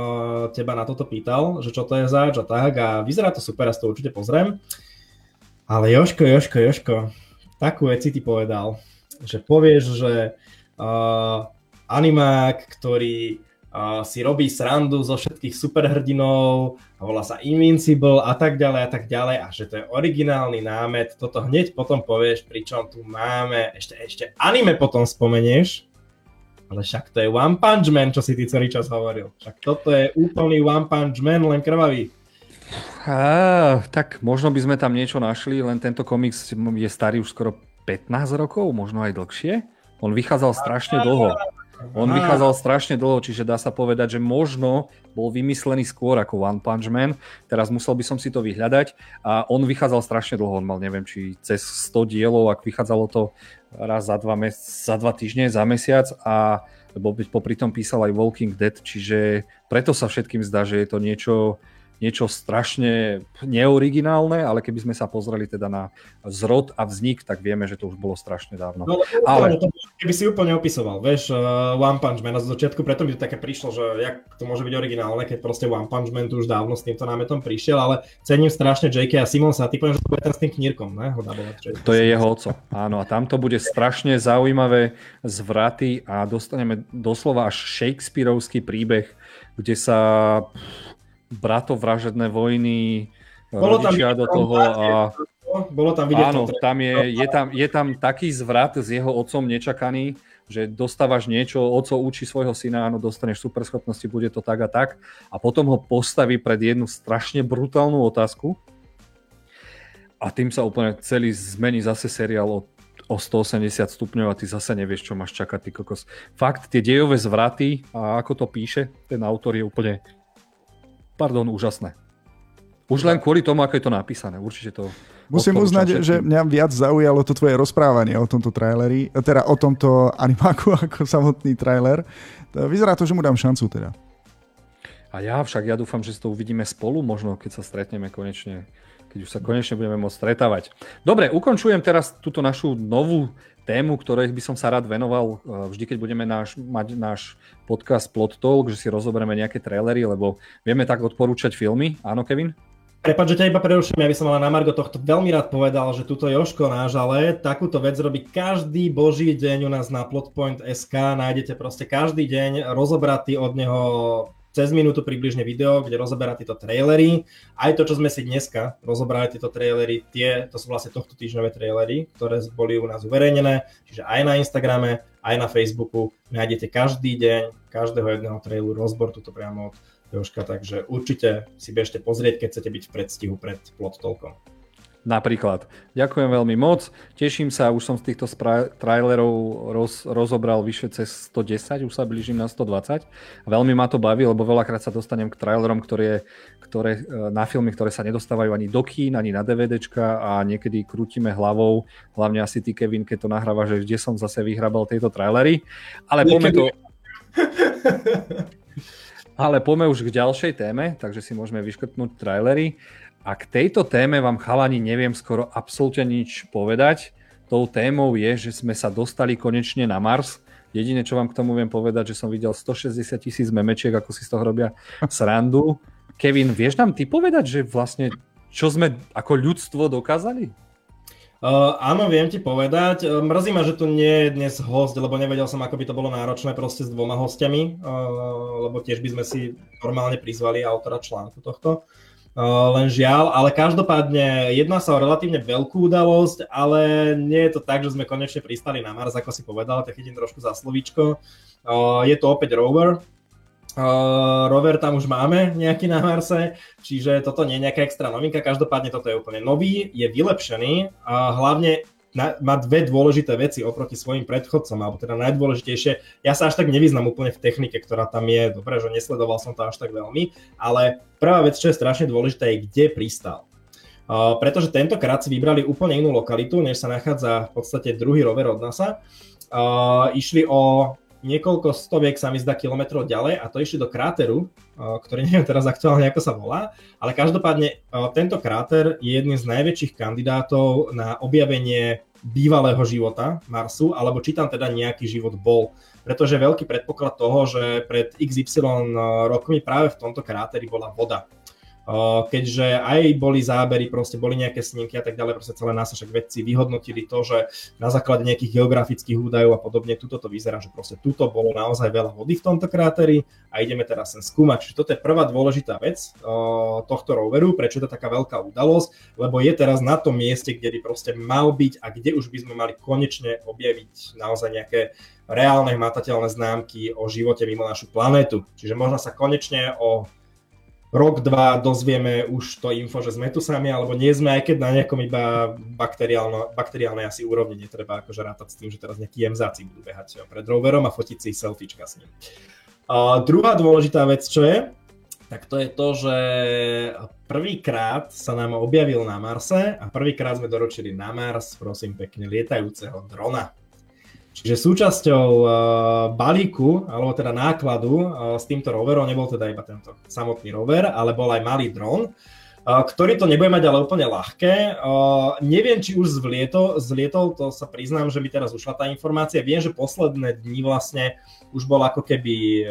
teba na toto pýtal, že čo to je zač a tak a vyzerá to super, ja to určite pozriem. Ale Joško, Joško, Joško, takú vec si ty povedal, že povieš, že uh, animák, ktorý uh, si robí srandu zo všetkých superhrdinov, volá sa Invincible a tak ďalej a tak ďalej a že to je originálny námet, toto hneď potom povieš, pričom tu máme, ešte, ešte anime potom spomenieš, ale však to je One Punch Man, čo si ty celý čas hovoril. Však toto je úplný One Punch Man, len krvavý. Á, tak možno by sme tam niečo našli, len tento komiks je starý už skoro 15 rokov, možno aj dlhšie. On vychádzal strašne dlho. On Aha. vychádzal strašne dlho, čiže dá sa povedať, že možno bol vymyslený skôr ako One Punch Man. Teraz musel by som si to vyhľadať. A on vychádzal strašne dlho, on mal neviem, či cez 100 dielov, ak vychádzalo to raz za dva, mes- za dva týždne, za mesiac a lebo popri tom písal aj Walking Dead, čiže preto sa všetkým zdá, že je to niečo niečo strašne neoriginálne, ale keby sme sa pozreli teda na zrod a vznik, tak vieme, že to už bolo strašne dávno. No, ale... Keby si úplne opisoval, vieš, uh, One Punch Man na začiatku, preto mi to také prišlo, že jak to môže byť originálne, keď proste One Punch Man tu už dávno s týmto námetom prišiel, ale cením strašne J.K. a Simonsa a ty poviem, že to bude ten s tým knírkom, ne? To je jeho oco, áno, a tam to bude strašne zaujímavé zvraty a dostaneme doslova až Shakespeareovský príbeh, kde sa bratovražedné vojny bolo rodičia do toho a... Bolo tam vidieť Áno, tam je, je, tam, je tam taký zvrat s jeho otcom nečakaný, že dostávaš niečo, oco učí svojho syna, áno, dostaneš superschopnosti, bude to tak a tak. A potom ho postaví pred jednu strašne brutálnu otázku a tým sa úplne celý zmení zase seriál o, o 180 stupňov a ty zase nevieš, čo máš čakať, ty kokos. Fakt, tie dejové zvraty a ako to píše, ten autor je úplne pardon, úžasné. Už len kvôli tomu, ako je to napísané. Určite to... Musím uznať, že mňa viac zaujalo to tvoje rozprávanie o tomto traileri, teda o tomto animáku (laughs) ako samotný trailer. Vyzerá to, že mu dám šancu teda. A ja však, ja dúfam, že to uvidíme spolu, možno keď sa stretneme konečne, keď už sa konečne budeme môcť stretávať. Dobre, ukončujem teraz túto našu novú tému, ktorej by som sa rád venoval eh, vždy, keď budeme náš, mať náš podcast Plot Talk, že si rozoberieme nejaké trailery, lebo vieme tak odporúčať filmy. Áno, Kevin? Prepač, že ťa iba preruším, ja by som ale na Margo tohto veľmi rád povedal, že túto Joško náš, ale takúto vec robí každý boží deň u nás na plotpoint.sk, nájdete proste každý deň rozobratý od neho cez minútu približne video, kde rozoberá tieto trailery. Aj to, čo sme si dneska rozobrali, tieto trailery, tie, to sú vlastne tohto týždňové trailery, ktoré boli u nás uverejnené, čiže aj na Instagrame, aj na Facebooku nájdete každý deň, každého jedného traileru rozbor tuto priamo od Joška, takže určite si bežte pozrieť, keď chcete byť v predstihu pred plot toľkom. Napríklad. Ďakujem veľmi moc. Teším sa, už som z týchto spra- trailerov roz, rozobral vyše cez 110, už sa blížim na 120. Veľmi ma to baví, lebo veľakrát sa dostanem k trailerom, ktoré, ktoré, e, na filmy, ktoré sa nedostávajú ani do kín, ani na DVDčka a niekedy krútime hlavou, hlavne asi ty Kevin, keď to nahráva, že kde som zase vyhrabal tieto trailery. Ale poďme to... (laughs) Ale poďme už k ďalšej téme, takže si môžeme vyškrtnúť trailery. A k tejto téme vám chalani neviem skoro absolútne nič povedať. Tou témou je, že sme sa dostali konečne na Mars. Jediné, čo vám k tomu viem povedať, že som videl 160 tisíc memečiek, ako si z toho robia (laughs) srandu. Kevin, vieš nám ty povedať, že vlastne čo sme ako ľudstvo dokázali? Uh, áno, viem ti povedať. Uh, mrzí ma, že tu nie je dnes host, lebo nevedel som, ako by to bolo náročné proste s dvoma hostiami, uh, lebo tiež by sme si normálne prizvali autora článku tohto. Eh, len žiaľ, ale každopádne jedná sa o relatívne veľkú udalosť, ale nie je to tak, že sme konečne pristali na Mars, ako si povedal, tak idem trošku za slovíčko. Eh, je to opäť rover, Uh, rover tam už máme nejaký na Marse, čiže toto nie je nejaká extra novinka, každopádne toto je úplne nový, je vylepšený hlavne na, má dve dôležité veci oproti svojim predchodcom, alebo teda najdôležitejšie. Ja sa až tak nevyznam úplne v technike, ktorá tam je, dobre, že nesledoval som to až tak veľmi, ale prvá vec, čo je strašne dôležitá, je kde pristal. Uh, pretože tentokrát si vybrali úplne inú lokalitu, než sa nachádza v podstate druhý rover od NASA. Uh, išli o niekoľko stoviek sa mi zdá kilometrov ďalej a to išli do kráteru, ktorý (laughs) neviem teraz aktuálne ako sa volá, ale každopádne tento kráter je jedným z najväčších kandidátov na objavenie bývalého života Marsu, alebo či tam teda nejaký život bol. Pretože veľký predpoklad toho, že pred XY rokmi práve v tomto kráteri bola voda keďže aj boli zábery, proste boli nejaké snímky a tak ďalej, proste celé nás však vedci vyhodnotili to, že na základe nejakých geografických údajov a podobne, tuto to vyzerá, že proste tuto bolo naozaj veľa vody v tomto kráteri a ideme teraz sem skúmať. Čiže toto je prvá dôležitá vec tohto roveru, prečo to taká veľká udalosť, lebo je teraz na tom mieste, kde by proste mal byť a kde už by sme mali konečne objaviť naozaj nejaké reálne hmatateľné známky o živote mimo našu planétu. Čiže možno sa konečne o rok, dva dozvieme už to info, že sme tu sami, alebo nie sme, aj keď na nejakom iba bakteriálnej asi úrovni netreba akože rátať s tým, že teraz nejakí jemzáci budú behať pred roverom a fotiť si selfiečka s ním. A druhá dôležitá vec, čo je, tak to je to, že prvýkrát sa nám objavil na Marse a prvýkrát sme doručili na Mars, prosím pekne, lietajúceho drona. Čiže súčasťou uh, balíku, alebo teda nákladu uh, s týmto roverom nebol teda iba tento samotný rover, ale bol aj malý dron, ktorý to nebude mať ale úplne ľahké. Neviem, či už zlietol, zlietol, to sa priznám, že mi teraz ušla tá informácia. Viem, že posledné dni vlastne už bol ako keby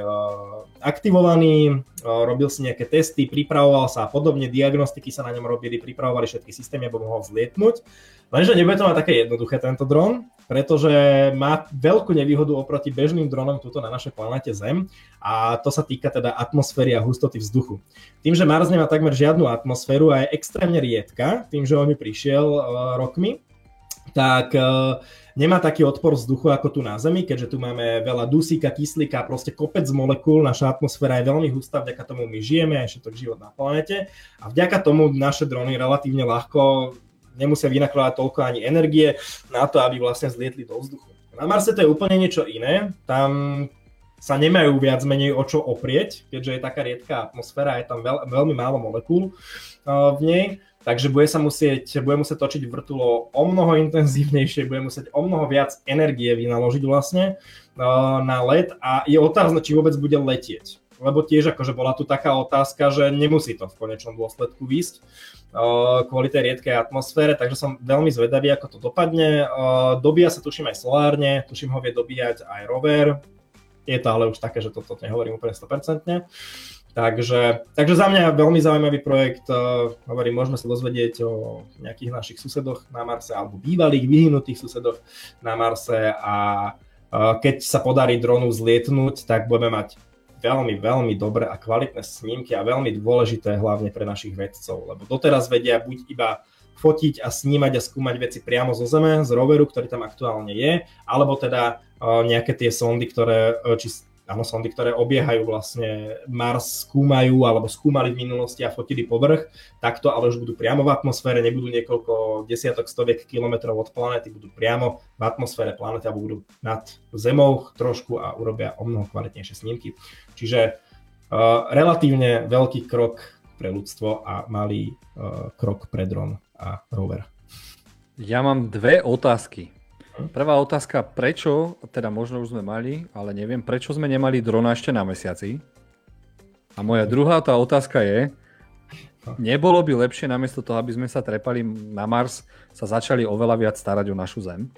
aktivovaný, robil si nejaké testy, pripravoval sa a podobne, diagnostiky sa na ňom robili, pripravovali všetky systémy, aby mohol zlietnúť. Lenže nebude to mať také jednoduché tento dron, pretože má veľkú nevýhodu oproti bežným dronom tuto na našej planete Zem a to sa týka teda atmosféry a hustoty vzduchu. Tým, že Mars nemá takmer žiadnu atmosféru a je extrémne riedka, tým, že on ju prišiel uh, rokmi, tak uh, nemá taký odpor vzduchu ako tu na Zemi, keďže tu máme veľa dusíka, kyslíka, proste kopec molekúl, naša atmosféra je veľmi hustá, vďaka tomu my žijeme a všetok život na planete a vďaka tomu naše drony relatívne ľahko nemusia vynakladať toľko ani energie na to, aby vlastne zlietli do vzduchu. Na Marse to je úplne niečo iné, tam sa nemajú viac menej o čo oprieť, keďže je taká riedká atmosféra, je tam veľ, veľmi málo molekúl v nej, takže bude sa musieť, bude musieť točiť vrtulo o mnoho intenzívnejšie, bude musieť o mnoho viac energie vynaložiť vlastne na let a je otázne, či vôbec bude letieť. Lebo tiež akože bola tu taká otázka, že nemusí to v konečnom dôsledku výsť kvôli tej riedkej atmosfére, takže som veľmi zvedavý, ako to dopadne. Dobíja sa tuším aj solárne, tuším ho vie dobíjať aj rover. Je to ale už také, že toto nehovorím úplne 100%. Takže, takže za mňa veľmi zaujímavý projekt. Hovorím, môžeme sa dozvedieť o nejakých našich susedoch na Marse alebo bývalých vyhnutých susedoch na Marse a keď sa podarí dronu zlietnúť, tak budeme mať veľmi, veľmi dobré a kvalitné snímky a veľmi dôležité hlavne pre našich vedcov, lebo doteraz vedia buď iba fotiť a snímať a skúmať veci priamo zo Zeme, z roveru, ktorý tam aktuálne je, alebo teda uh, nejaké tie sondy, ktoré, uh, či áno, sondy, ktoré obiehajú vlastne Mars, skúmajú alebo skúmali v minulosti a fotili povrch, takto ale už budú priamo v atmosfére, nebudú niekoľko desiatok, stoviek kilometrov od planéty, budú priamo v atmosfére planety alebo budú nad Zemou trošku a urobia o mnoho kvalitnejšie snímky. Čiže uh, relatívne veľký krok pre ľudstvo a malý uh, krok pre dron a rover. Ja mám dve otázky. Prvá otázka, prečo, teda možno už sme mali, ale neviem, prečo sme nemali drona ešte na mesiaci? A moja druhá tá otázka je, nebolo by lepšie namiesto toho, aby sme sa trepali na Mars, sa začali oveľa viac starať o našu Zem?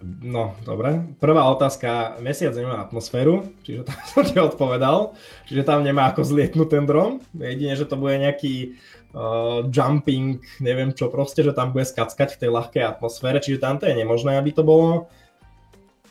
No, dobre. Prvá otázka. Mesiac nemá atmosféru, čiže tam som ti odpovedal. Čiže tam nemá ako zlietnúť ten dron. Jedine, že to bude nejaký uh, jumping, neviem čo proste, že tam bude skackať v tej ľahkej atmosfére, čiže tam to je nemožné, aby to bolo.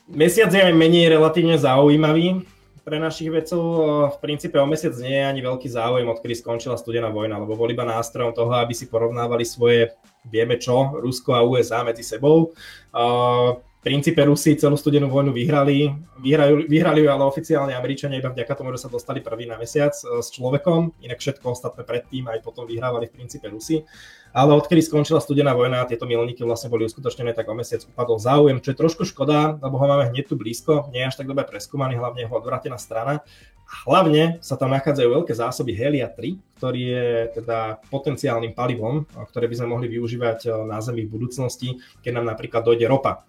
Mesiac je aj menej relatívne zaujímavý pre našich vedcov. V princípe o mesiac nie je ani veľký záujem, odkedy skončila studená vojna, lebo bol iba nástrojom toho, aby si porovnávali svoje, vieme čo, Rusko a USA medzi sebou. Uh, princípe Rusi celú studenú vojnu vyhrali, vyhrali, vyhrali ale oficiálne Američania iba vďaka tomu, že sa dostali prvý na mesiac e, s človekom, inak všetko ostatné predtým aj potom vyhrávali v princípe Rusi. Ale odkedy skončila studená vojna a tieto milníky vlastne boli uskutočnené, tak o mesiac upadol záujem, čo je trošku škoda, lebo ho máme hneď tu blízko, nie je až tak dobre preskúmaný, hlavne jeho odvratená strana. Hlavne sa tam nachádzajú veľké zásoby Helia 3, ktorý je teda potenciálnym palivom, ktoré by sme mohli využívať e, na Zemi v budúcnosti, keď nám napríklad dojde ropa.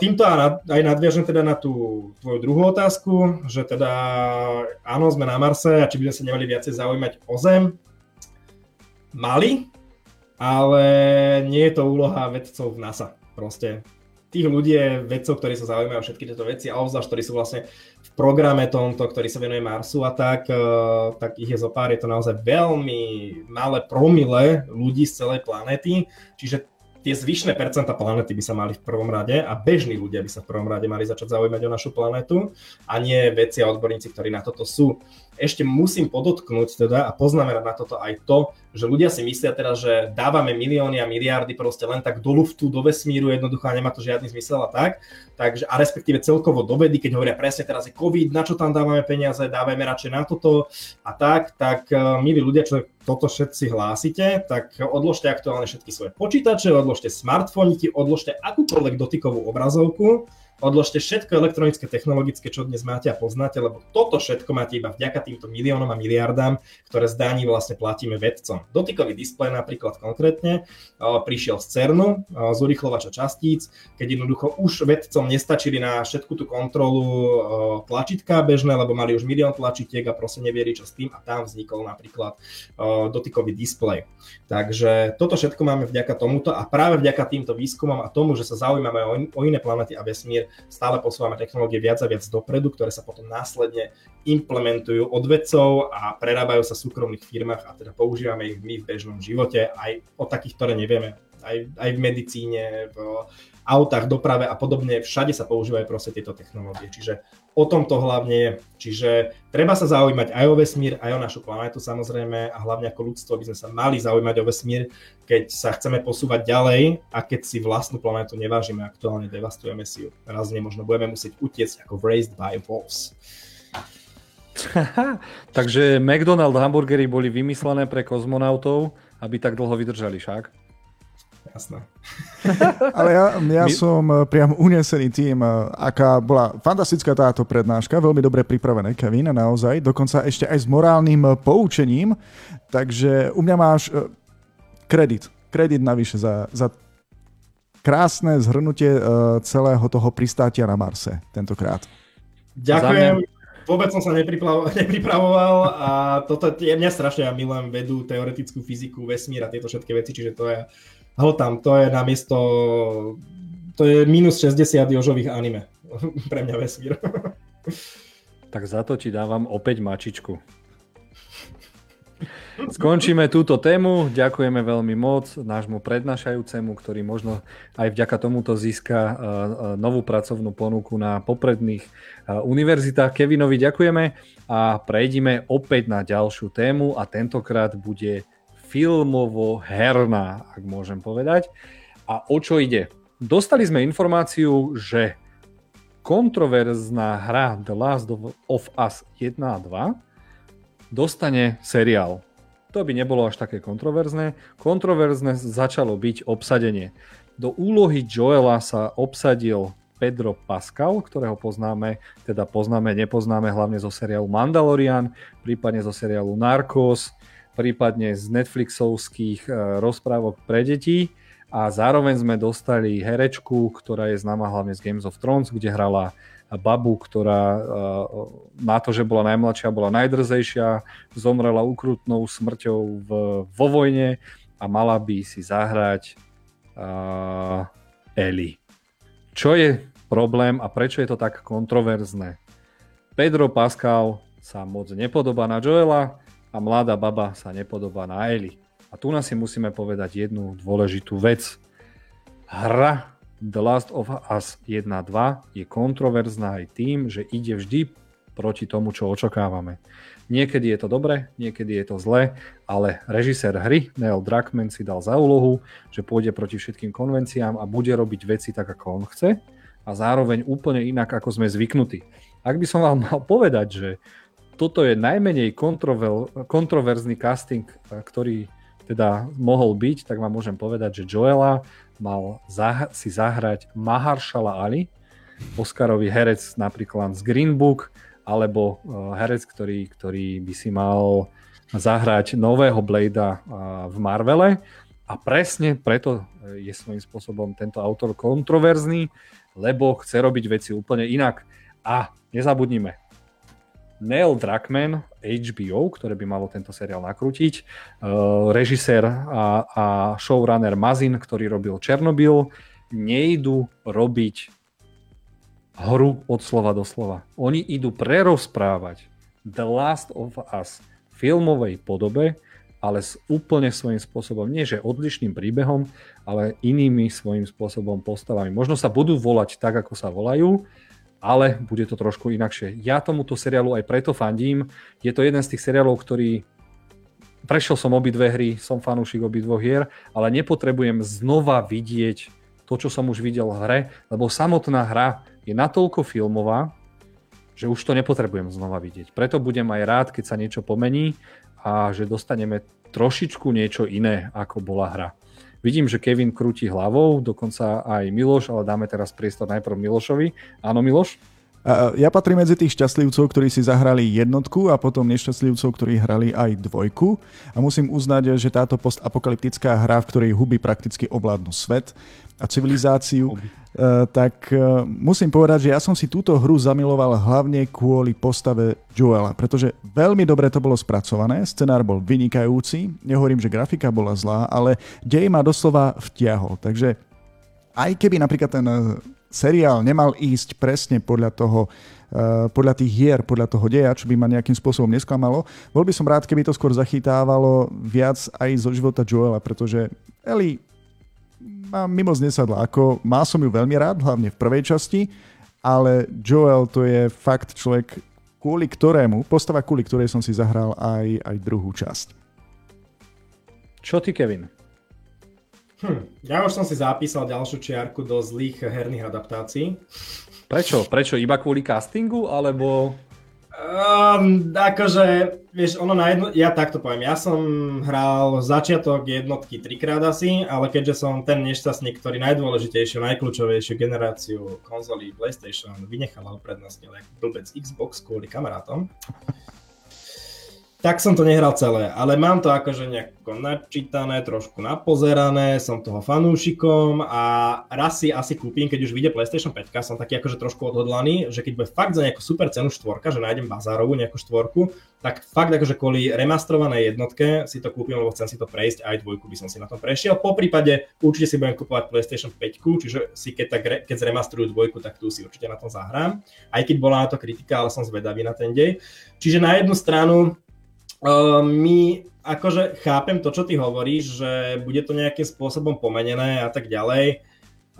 Týmto aj nadviažem teda na tú tvoju druhú otázku, že teda áno, sme na Marse a či by sme sa nemali viacej zaujímať o Zem. Mali, ale nie je to úloha vedcov v NASA. Proste tých ľudí je vedcov, ktorí sa zaujímajú všetky tieto veci a obzvlášť, ktorí sú vlastne programe tomto, ktorý sa venuje Marsu a tak, e, tak ich je zo pár, je to naozaj veľmi malé promile ľudí z celej planéty, čiže tie zvyšné percenta planety by sa mali v prvom rade a bežní ľudia by sa v prvom rade mali začať zaujímať o našu planetu a nie vedci a odborníci, ktorí na toto sú. Ešte musím podotknúť teda a poznamenať na toto aj to, že ľudia si myslia teraz, že dávame milióny a miliardy proste len tak do luftu, do vesmíru, jednoducho a nemá to žiadny zmysel a tak. Takže, a respektíve celkovo do vedy, keď hovoria presne teraz je COVID, na čo tam dávame peniaze, dávame radšej na toto a tak, tak uh, milí ľudia, čo toto všetci hlásite, tak odložte aktuálne všetky svoje počítače, odložte smartfóniky, odložte akúkoľvek dotykovú obrazovku odložte všetko elektronické, technologické, čo dnes máte a poznáte, lebo toto všetko máte iba vďaka týmto miliónom a miliardám, ktoré zdaní vlastne platíme vedcom. Dotykový displej napríklad konkrétne prišiel z CERNu, z urychlovača častíc, keď jednoducho už vedcom nestačili na všetku tú kontrolu tlačítka bežné, lebo mali už milión tlačitiek a proste nevieri čo s tým a tam vznikol napríklad dotykový displej. Takže toto všetko máme vďaka tomuto a práve vďaka týmto výskumom a tomu, že sa zaujímame o iné planety a vesmír, stále posúvame technológie viac a viac dopredu, ktoré sa potom následne implementujú od vedcov a prerábajú sa v súkromných firmách a teda používame ich my v bežnom živote, aj o takých, ktoré nevieme, aj, aj v medicíne, v autách, doprave a podobne, všade sa používajú proste tieto technológie. Čiže o tom to hlavne je. Čiže treba sa zaujímať aj o vesmír, aj o našu planetu samozrejme a hlavne ako ľudstvo by sme sa mali zaujímať o vesmír, keď sa chceme posúvať ďalej a keď si vlastnú planetu nevážime, aktuálne devastujeme si ju. Raz nemožno budeme musieť utiecť ako Raised by Wolves. (laughs) Takže McDonald hamburgery boli vymyslené pre kozmonautov, aby tak dlho vydržali však? Jasné. (laughs) Ale ja, ja My... som eh, priam unesený tým, eh, aká bola fantastická táto prednáška, veľmi dobre pripravené, Kevin, naozaj, dokonca ešte aj s morálnym eh, poučením, takže u mňa máš kredit, kredit navyše za, za krásne zhrnutie celého toho pristátia na Marse tentokrát. Ďakujem. Vôbec som sa (laughs) nepripravoval a toto je mňa strašne, ja milujem vedu, teoretickú fyziku, vesmír a tieto všetky veci, čiže to je tam, to je namiesto, to je minus 60 jožových anime. (laughs) Pre mňa vesmír. (laughs) tak za to ti dávam opäť mačičku. Skončíme túto tému. Ďakujeme veľmi moc nášmu prednášajúcemu, ktorý možno aj vďaka tomuto získa uh, uh, novú pracovnú ponuku na popredných uh, univerzitách. Kevinovi ďakujeme a prejdime opäť na ďalšiu tému a tentokrát bude filmovo-herná, ak môžem povedať. A o čo ide? Dostali sme informáciu, že kontroverzná hra The Last of Us 1 a 2 dostane seriál. To by nebolo až také kontroverzné. Kontroverzné začalo byť obsadenie. Do úlohy Joela sa obsadil Pedro Pascal, ktorého poznáme, teda poznáme, nepoznáme hlavne zo seriálu Mandalorian, prípadne zo seriálu Narcos, prípadne z Netflixovských e, rozprávok pre deti a zároveň sme dostali herečku, ktorá je známa hlavne z Games of Thrones, kde hrala babu, ktorá e, na to, že bola najmladšia, bola najdrzejšia, zomrela ukrutnou smrťou v, vo vojne a mala by si zahrať uh, Ellie. Čo je problém a prečo je to tak kontroverzné? Pedro Pascal sa moc nepodobá na Joela, a mladá baba sa nepodobá na Eli. A tu si musíme povedať jednu dôležitú vec. Hra The Last of Us 1.2 je kontroverzná aj tým, že ide vždy proti tomu, čo očakávame. Niekedy je to dobre, niekedy je to zle, ale režisér hry Neil Druckmann si dal za úlohu, že pôjde proti všetkým konvenciám a bude robiť veci tak, ako on chce a zároveň úplne inak, ako sme zvyknutí. Ak by som vám mal povedať, že toto je najmenej kontrover, kontroverzný casting, eh, ktorý teda mohol byť, tak vám môžem povedať, že Joela mal zah- si zahrať Maharshala Ali, Oscarový herec napríklad z Green Book, alebo uh, herec, ktorý, ktorý by si mal zahrať nového Bladea uh, v Marvele. A presne preto je svojím spôsobom tento autor kontroverzný, lebo chce robiť veci úplne inak. A nezabudnime, Neil Druckmann, HBO, ktoré by malo tento seriál nakrútiť, uh, režisér a, a showrunner Mazin, ktorý robil Černobyl, nejdu robiť hru od slova do slova. Oni idú prerozprávať The Last of Us v filmovej podobe, ale s úplne svojím spôsobom, nie že odlišným príbehom, ale inými svojím spôsobom postavami. Možno sa budú volať tak, ako sa volajú, ale bude to trošku inakšie. Ja tomuto seriálu aj preto fandím. Je to jeden z tých seriálov, ktorý prešiel som obidve hry, som fanúšik obidvoch hier, ale nepotrebujem znova vidieť to, čo som už videl v hre, lebo samotná hra je natoľko filmová, že už to nepotrebujem znova vidieť. Preto budem aj rád, keď sa niečo pomení a že dostaneme trošičku niečo iné, ako bola hra. Vidím, že Kevin krúti hlavou, dokonca aj Miloš, ale dáme teraz priestor najprv Milošovi. Áno, Miloš? Ja patrím medzi tých šťastlivcov, ktorí si zahrali jednotku a potom nešťastlivcov, ktorí hrali aj dvojku. A musím uznať, že táto postapokalyptická hra, v ktorej huby prakticky ovládnu svet a civilizáciu, huby. tak musím povedať, že ja som si túto hru zamiloval hlavne kvôli postave Joela, pretože veľmi dobre to bolo spracované, scenár bol vynikajúci, nehovorím, že grafika bola zlá, ale dej ma doslova vtiahol. Takže aj keby napríklad ten seriál nemal ísť presne podľa toho, podľa tých hier, podľa toho deja, čo by ma nejakým spôsobom nesklamalo. Bol by som rád, keby to skôr zachytávalo viac aj zo života Joela, pretože Ellie ma mimo znesadla. Ako, má som ju veľmi rád, hlavne v prvej časti, ale Joel to je fakt človek, kvôli ktorému, postava kvôli ktorej som si zahral aj, aj druhú časť. Čo ty, Kevin? Hm, ja už som si zapísal ďalšiu čiarku do zlých herných adaptácií. Prečo? Prečo? Iba kvôli castingu, alebo... Um, akože, vieš, ono na jedno, ja takto poviem, ja som hral začiatok jednotky trikrát asi, ale keďže som ten nešťastník, ktorý najdôležitejšiu, najkľúčovejšiu generáciu konzolí PlayStation vynechal a uprednostnil ako blbec Xbox kvôli kamarátom, tak som to nehral celé, ale mám to akože nejako načítané, trošku napozerané, som toho fanúšikom a raz si asi kúpim, keď už vyjde PlayStation 5, som taký akože trošku odhodlaný, že keď bude fakt za nejakú super cenu štvorka, že nájdem bazárovú nejakú štvorku, tak fakt akože kvôli remastrovanej jednotke si to kúpim, lebo chcem si to prejsť, aj dvojku by som si na tom prešiel. Po prípade určite si budem kupovať PlayStation 5, čiže si keď, tak, keď zremastrujú dvojku, tak tu si určite na tom zahrám. Aj keď bola na to kritika, ale som zvedavý na ten dej. Čiže na jednu stranu Uh, my akože chápem to, čo ty hovoríš, že bude to nejakým spôsobom pomenené a tak ďalej,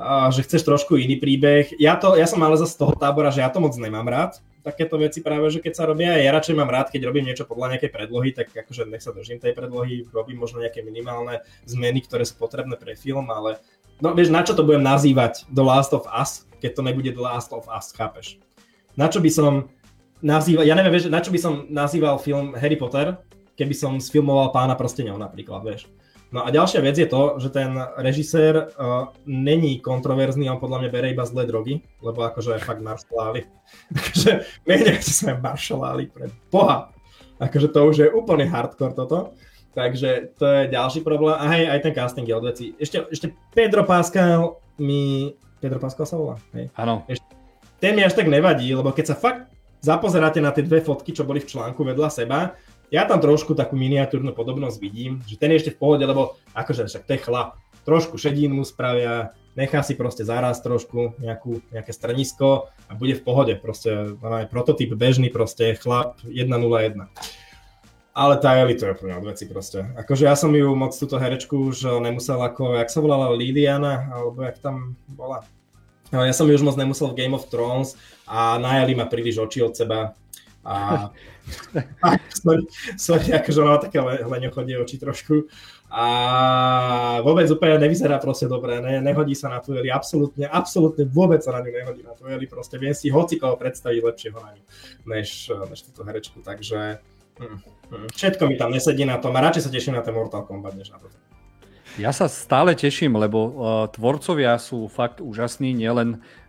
uh, že chceš trošku iný príbeh. Ja, to, ja som ale z toho tábora, že ja to moc nemám rád, takéto veci práve, že keď sa robia, ja radšej mám rád, keď robím niečo podľa nejakej predlohy, tak akože nech sa držím tej predlohy, robím možno nejaké minimálne zmeny, ktoré sú potrebné pre film, ale no vieš, na čo to budem nazývať The Last of Us, keď to nebude The Last of Us, chápeš? Na čo by som nazýval, ja neviem, vieš, na čo by som nazýval film Harry Potter, keby som sfilmoval Pána prsteňov napríklad, vieš. No a ďalšia vec je to, že ten režisér uh, není kontroverzný, on podľa mňa bere iba zlé drogy, lebo akože fakt maršaláli. (laughs) akože si sme maršaláli pre boha. Akože to už je úplne hardcore toto. Takže to je ďalší problém. A hej, aj ten casting je od veci. Ešte, ešte Pedro Pascal mi... Pedro Pascal sa volá? Áno. Ten mi až tak nevadí, lebo keď sa fakt zapozeráte na tie dve fotky, čo boli v článku vedľa seba, ja tam trošku takú miniatúrnu podobnosť vidím, že ten je ešte v pohode, lebo akože však to je chlap, trošku šedín spravia, nechá si proste zaraz trošku nejakú, nejaké strnisko a bude v pohode, proste aj prototyp bežný, proste chlap 1.01. Ale tá Eli to je úplne od veci proste. Akože ja som ju moc túto herečku už nemusel ako, jak sa volala Liliana, alebo jak tam bola. Ja som ju už moc nemusel v Game of Thrones a najali ma príliš oči od seba. A, (laughs) a sorry, sorry, akože ona také leňochodie oči trošku. A vôbec úplne nevyzerá proste dobre, ne, nehodí sa na tú Eli, absolútne, absolútne vôbec sa na ňu nehodí na tú Eli, proste viem si hoci koho predstaviť lepšieho na ňu, než, než túto herečku, takže hm, hm, všetko mi tam nesedí na tom a radšej sa teším na ten Mortal Kombat, než na to. Ja sa stále teším, lebo uh, tvorcovia sú fakt úžasní, nielen uh,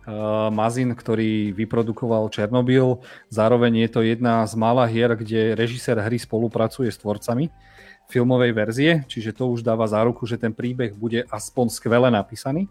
Mazin, ktorý vyprodukoval Černobyl, zároveň je to jedna z mála hier, kde režisér hry spolupracuje s tvorcami filmovej verzie, čiže to už dáva záruku, že ten príbeh bude aspoň skvele napísaný.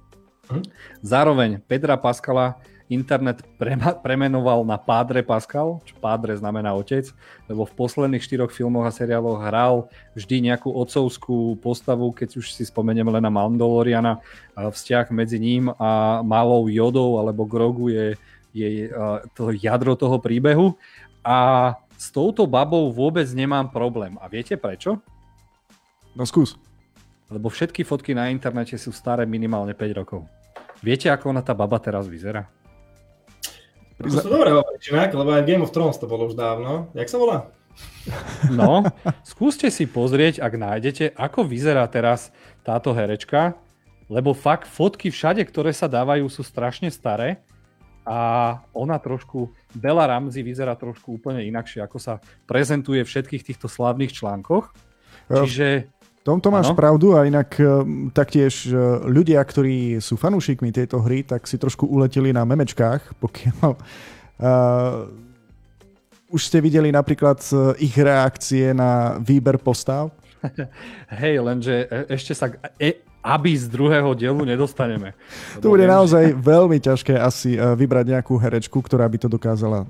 Hm. Zároveň Pedra Paskala internet prema- premenoval na Pádre Pascal, čo Pádre znamená otec, lebo v posledných štyroch filmoch a seriáloch hral vždy nejakú otcovskú postavu, keď už si spomeniem len na Mandaloriana, vzťah medzi ním a malou Jodou alebo Grogu je, je to jadro toho príbehu a s touto babou vôbec nemám problém. A viete prečo? No skús. Lebo všetky fotky na internete sú staré minimálne 5 rokov. Viete, ako ona tá baba teraz vyzerá? To sú dobré inak, lebo aj Game of Thrones to bolo už dávno. Jak sa volá? (laughs) No, skúste si pozrieť, ak nájdete, ako vyzerá teraz táto herečka, lebo fakt fotky všade, ktoré sa dávajú, sú strašne staré a ona trošku, Bella Ramsey vyzerá trošku úplne inakšie, ako sa prezentuje v všetkých týchto slávnych článkoch. Čiže tomto máš ano? pravdu a inak e, taktiež e, ľudia, ktorí sú fanúšikmi tejto hry, tak si trošku uleteli na memečkách, pokiaľ uh, už ste videli napríklad ich reakcie na výber postav? (laughs) Hej, lenže ešte sa e, aby z druhého dielu nedostaneme. To bude naozaj veľmi ťažké asi vybrať nejakú herečku, ktorá by to dokázala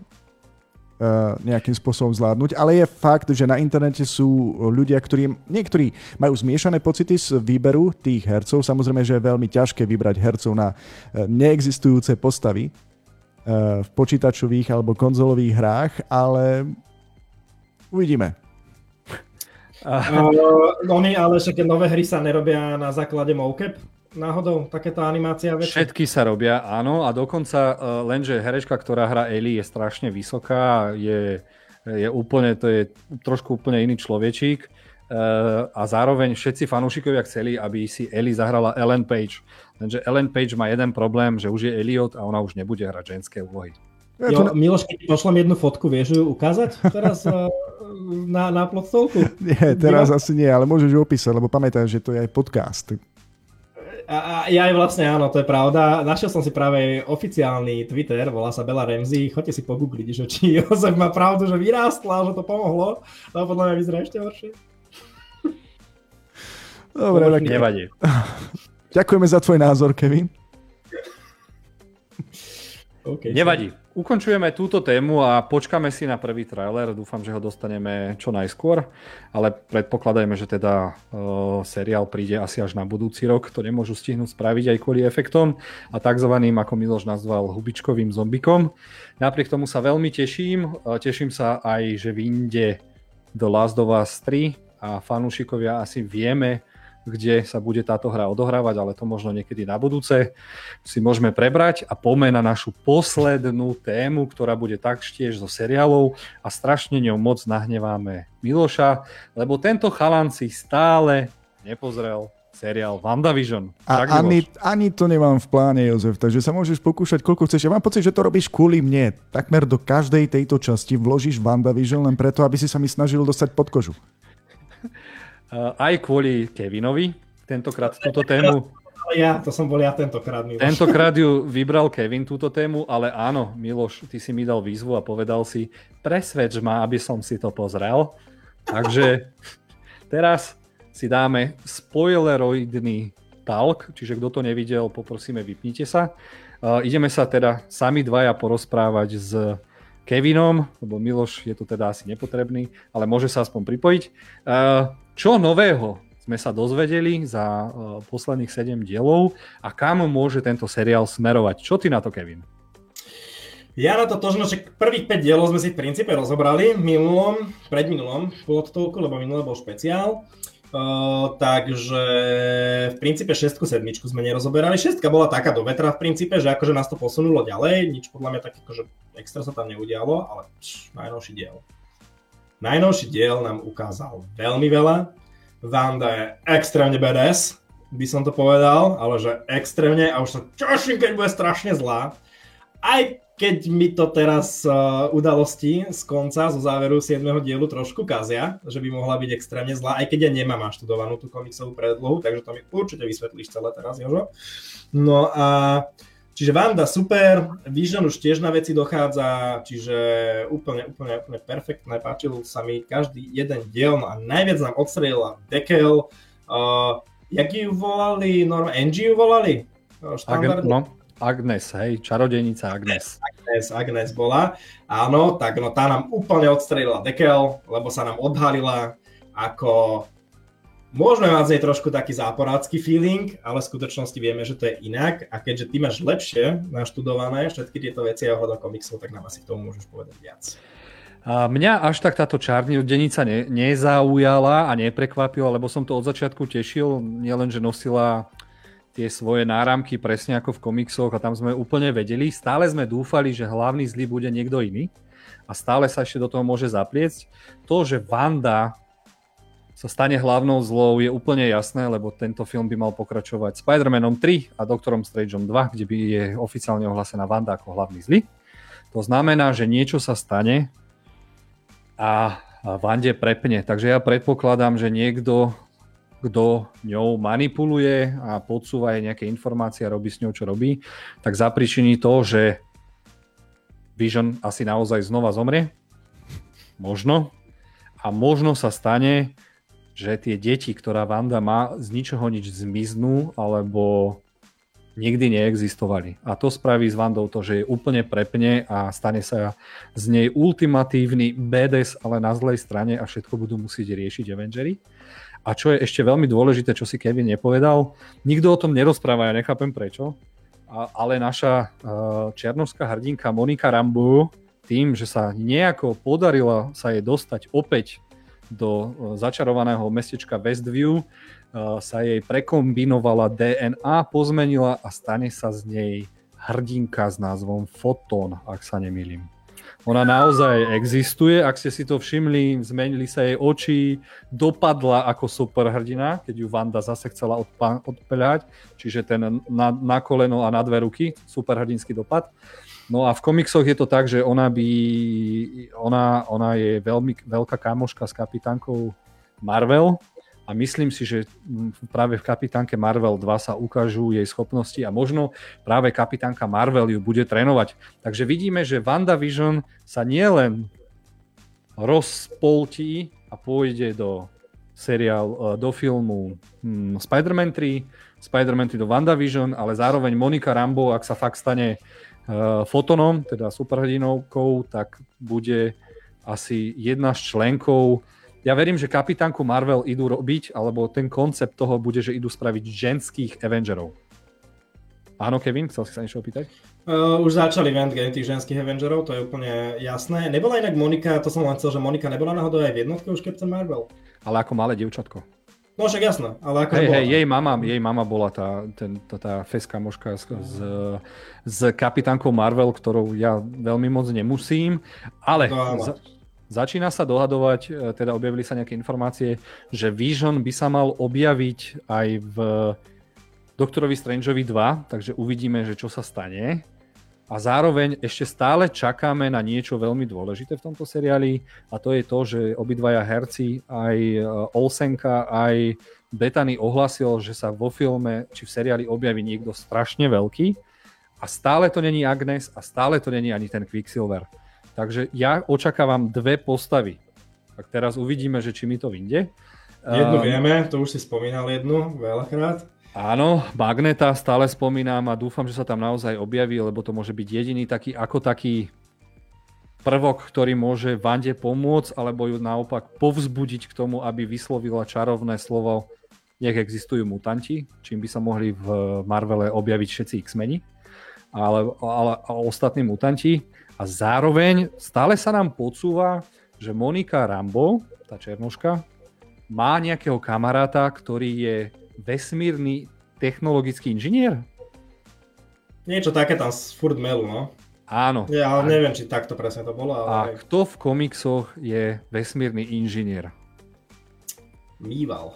nejakým spôsobom zvládnuť, ale je fakt, že na internete sú ľudia, ktorí niektorí majú zmiešané pocity z výberu tých hercov. Samozrejme, že je veľmi ťažké vybrať hercov na eh, neexistujúce postavy eh, v počítačových alebo konzolových hrách, ale uvidíme. Uh, oni, ale však nové hry sa nerobia na základe mocap? Náhodou takéto animácia veci? Všetky sa robia, áno, a dokonca uh, lenže herečka, ktorá hrá Ellie je strašne vysoká, je, je úplne, to je trošku úplne iný človečík uh, a zároveň všetci fanúšikovia chceli, aby si Ellie zahrala Ellen Page. Lenže Ellen Page má jeden problém, že už je Elliot a ona už nebude hrať ženské úlohy. Jo, Miloš, keď pošlem jednu fotku, vieš ju ukázať teraz uh, na, na plotstolku? Nie, teraz asi nie, ale môžeš ju opísať, lebo pamätaj, že to je aj podcast. A, a ja aj vlastne áno, to je pravda. Našiel som si práve oficiálny Twitter, volá sa Bella Ramsey. Choďte si pogoogliť, že či (laughs) Jozef má pravdu, že vyrástla, že to pomohlo. No podľa mňa vyzerá ešte horšie. Dobre, tak... Nevadí. (laughs) Ďakujeme za tvoj názor, Kevin. (laughs) Okay, Nevadí. Ukončujeme túto tému a počkáme si na prvý trailer. Dúfam, že ho dostaneme čo najskôr, ale predpokladajme, že teda uh, seriál príde asi až na budúci rok. To nemôžu stihnúť spraviť aj kvôli efektom a tzv. ako Miloš nazval hubičkovým zombikom. Napriek tomu sa veľmi teším. Uh, teším sa aj, že vyjde The Last of Us 3 a fanúšikovia asi vieme, kde sa bude táto hra odohrávať, ale to možno niekedy na budúce si môžeme prebrať a poďme na našu poslednú tému, ktorá bude taktiež zo seriálov a strašne ňou moc nahneváme Miloša, lebo tento chalan si stále nepozrel seriál WandaVision. A ani, ani to nemám v pláne, Jozef, takže sa môžeš pokúšať, koľko chceš. Ja mám pocit, že to robíš kvôli mne. Takmer do každej tejto časti vložíš WandaVision len preto, aby si sa mi snažil dostať pod kožu. (laughs) Eh, aj kvôli Kevinovi, tentokrát túto tému. Ja, to som bol ja tentokrát, Miloš. Tentokrát ju vybral Kevin túto tému, ale áno, Miloš, ty si mi dal výzvu a povedal si, presvedč ma, aby som si to pozrel. Takže teraz si dáme spoileroidný talk, čiže kto to nevidel, poprosíme, vypnite sa. Uh, ideme sa teda sami dvaja porozprávať s Kevinom, lebo Miloš je tu teda asi nepotrebný, ale môže sa aspoň pripojiť. Uh, čo nového sme sa dozvedeli za uh, posledných 7 dielov a kam môže tento seriál smerovať? Čo ty na to, Kevin? Ja na to to, že prvých 5 dielov sme si v princípe rozobrali minulom, predminulom pôvodtovku, lebo minulé bol špeciál. Uh, takže v princípe 6 sedmičku sme nerozoberali. Šestka bola taká do vetra v princípe, že akože nás to posunulo ďalej, nič podľa mňa tak akože extra sa tam neudialo, ale pš, najnovší diel. Najnovší diel nám ukázal veľmi veľa. Vanda je extrémne badass, by som to povedal, ale že extrémne a už sa čoším, keď bude strašne zlá. Aj keď mi to teraz uh, udalosti z konca, zo záveru 7. dielu trošku kazia, že by mohla byť extrémne zlá, aj keď ja nemám študovanú tú komiksovú predlohu, takže to mi určite vysvetlíš celé teraz, Jožo. No a uh, Čiže Vanda super, Vision už tiež na veci dochádza, čiže úplne, úplne, úplne perfektné, páčil sa mi každý jeden diel no a najviac nám odstrelila Dekel, uh, jak ju volali, Norm, Angie ju volali? Ag- no, Agnes, hej, čarodejnica Agnes. Agnes, Agnes bola, áno, tak no tá nám úplne odstrelila Dekel, lebo sa nám odhalila ako Môžeme mať z nej trošku taký záporácky feeling, ale v skutočnosti vieme, že to je inak a keďže ty máš lepšie naštudované všetky tieto veci a ohľadom komiksov, tak nám asi k tomu môžeš povedať viac. A mňa až tak táto čárnodenica ne, nezaujala a neprekvapila, lebo som to od začiatku tešil, nielen, že nosila tie svoje náramky presne ako v komiksoch a tam sme úplne vedeli. Stále sme dúfali, že hlavný zlý bude niekto iný a stále sa ešte do toho môže zapliecť. To, že Wanda sa stane hlavnou zlou je úplne jasné, lebo tento film by mal pokračovať Spider-Manom 3 a Doktorom Strangeom 2, kde by je oficiálne ohlásená Wanda ako hlavný zlý. To znamená, že niečo sa stane a Vande prepne. Takže ja predpokladám, že niekto kto ňou manipuluje a podsúva jej nejaké informácie a robí s ňou, čo robí, tak zapričiní to, že Vision asi naozaj znova zomrie. Možno. A možno sa stane, že tie deti, ktorá Vanda má, z ničoho nič zmiznú, alebo nikdy neexistovali. A to spraví s Vandou to, že je úplne prepne a stane sa z nej ultimatívny BDS, ale na zlej strane a všetko budú musieť riešiť Avengery. A čo je ešte veľmi dôležité, čo si Kevin nepovedal, nikto o tom nerozpráva, ja nechápem prečo, ale naša černovská hrdinka Monika Rambu tým, že sa nejako podarilo sa jej dostať opäť do začarovaného mestečka Westview, sa jej prekombinovala DNA, pozmenila a stane sa z nej hrdinka s názvom Fotón, ak sa nemýlim. Ona naozaj existuje, ak ste si to všimli, zmenili sa jej oči, dopadla ako superhrdina, keď ju Vanda zase chcela odpa- odpeľať, čiže ten na, na koleno a na dve ruky, superhrdinský dopad. No a v komiksoch je to tak, že ona by, ona, ona je veľmi veľká kamoška s kapitánkou Marvel, a myslím si, že práve v kapitánke Marvel 2 sa ukážu jej schopnosti a možno práve kapitánka Marvel ju bude trénovať. Takže vidíme, že WandaVision sa nielen rozpoltí a pôjde do seriál, e, do filmu hmm, Spider-Man 3, Spider-Man 3 do WandaVision, ale zároveň Monika Rambo, ak sa fakt stane fotonom, teda superhrdinovkou, tak bude asi jedna z členkov ja verím, že kapitánku Marvel idú robiť, alebo ten koncept toho bude, že idú spraviť ženských Avengerov. Áno, Kevin, chcel si sa niečo opýtať? Uh, už začali v Endgame tých ženských Avengerov, to je úplne jasné. Nebola inak Monika, to som len chcel, že Monika nebola náhodou aj v jednotke už Captain Marvel? Ale ako malé dievčatko. No však jasné, ale ako hey, hey, jej mama, jej mama bola tá, ten, tá, tá feská možka s, s, s kapitánkou Marvel, ktorou ja veľmi moc nemusím, ale no, za, Začína sa dohadovať, e, teda objavili sa nejaké informácie, že Vision by sa mal objaviť aj v Doktorovi Strangeovi 2, takže uvidíme, že čo sa stane. A zároveň ešte stále čakáme na niečo veľmi dôležité v tomto seriáli a to je to, že obidvaja herci, aj e, Olsenka, aj Betany ohlasil, že sa vo filme či v seriáli objaví niekto strašne veľký a stále to není Agnes a stále to není ani ten Quicksilver. Takže ja očakávam dve postavy. Tak teraz uvidíme, že či mi to vyjde. Jednu um, vieme, to už si spomínal jednu veľakrát. Áno, Magneta stále spomínam a dúfam, že sa tam naozaj objaví, lebo to môže byť jediný taký ako taký prvok, ktorý môže Vande pomôcť, alebo ju naopak povzbudiť k tomu, aby vyslovila čarovné slovo nech existujú mutanti, čím by sa mohli v Marvele objaviť všetci X-meni, ale, ale a ostatní mutanti. A zároveň stále sa nám podsúva, že Monika Rambo, tá černoška, má nejakého kamaráta, ktorý je vesmírny technologický inžinier? Niečo také tam furt melu, no. Áno. Ja ale neviem, či takto presne to bolo. Ale... A kto v komiksoch je vesmírny inžinier? Mýval.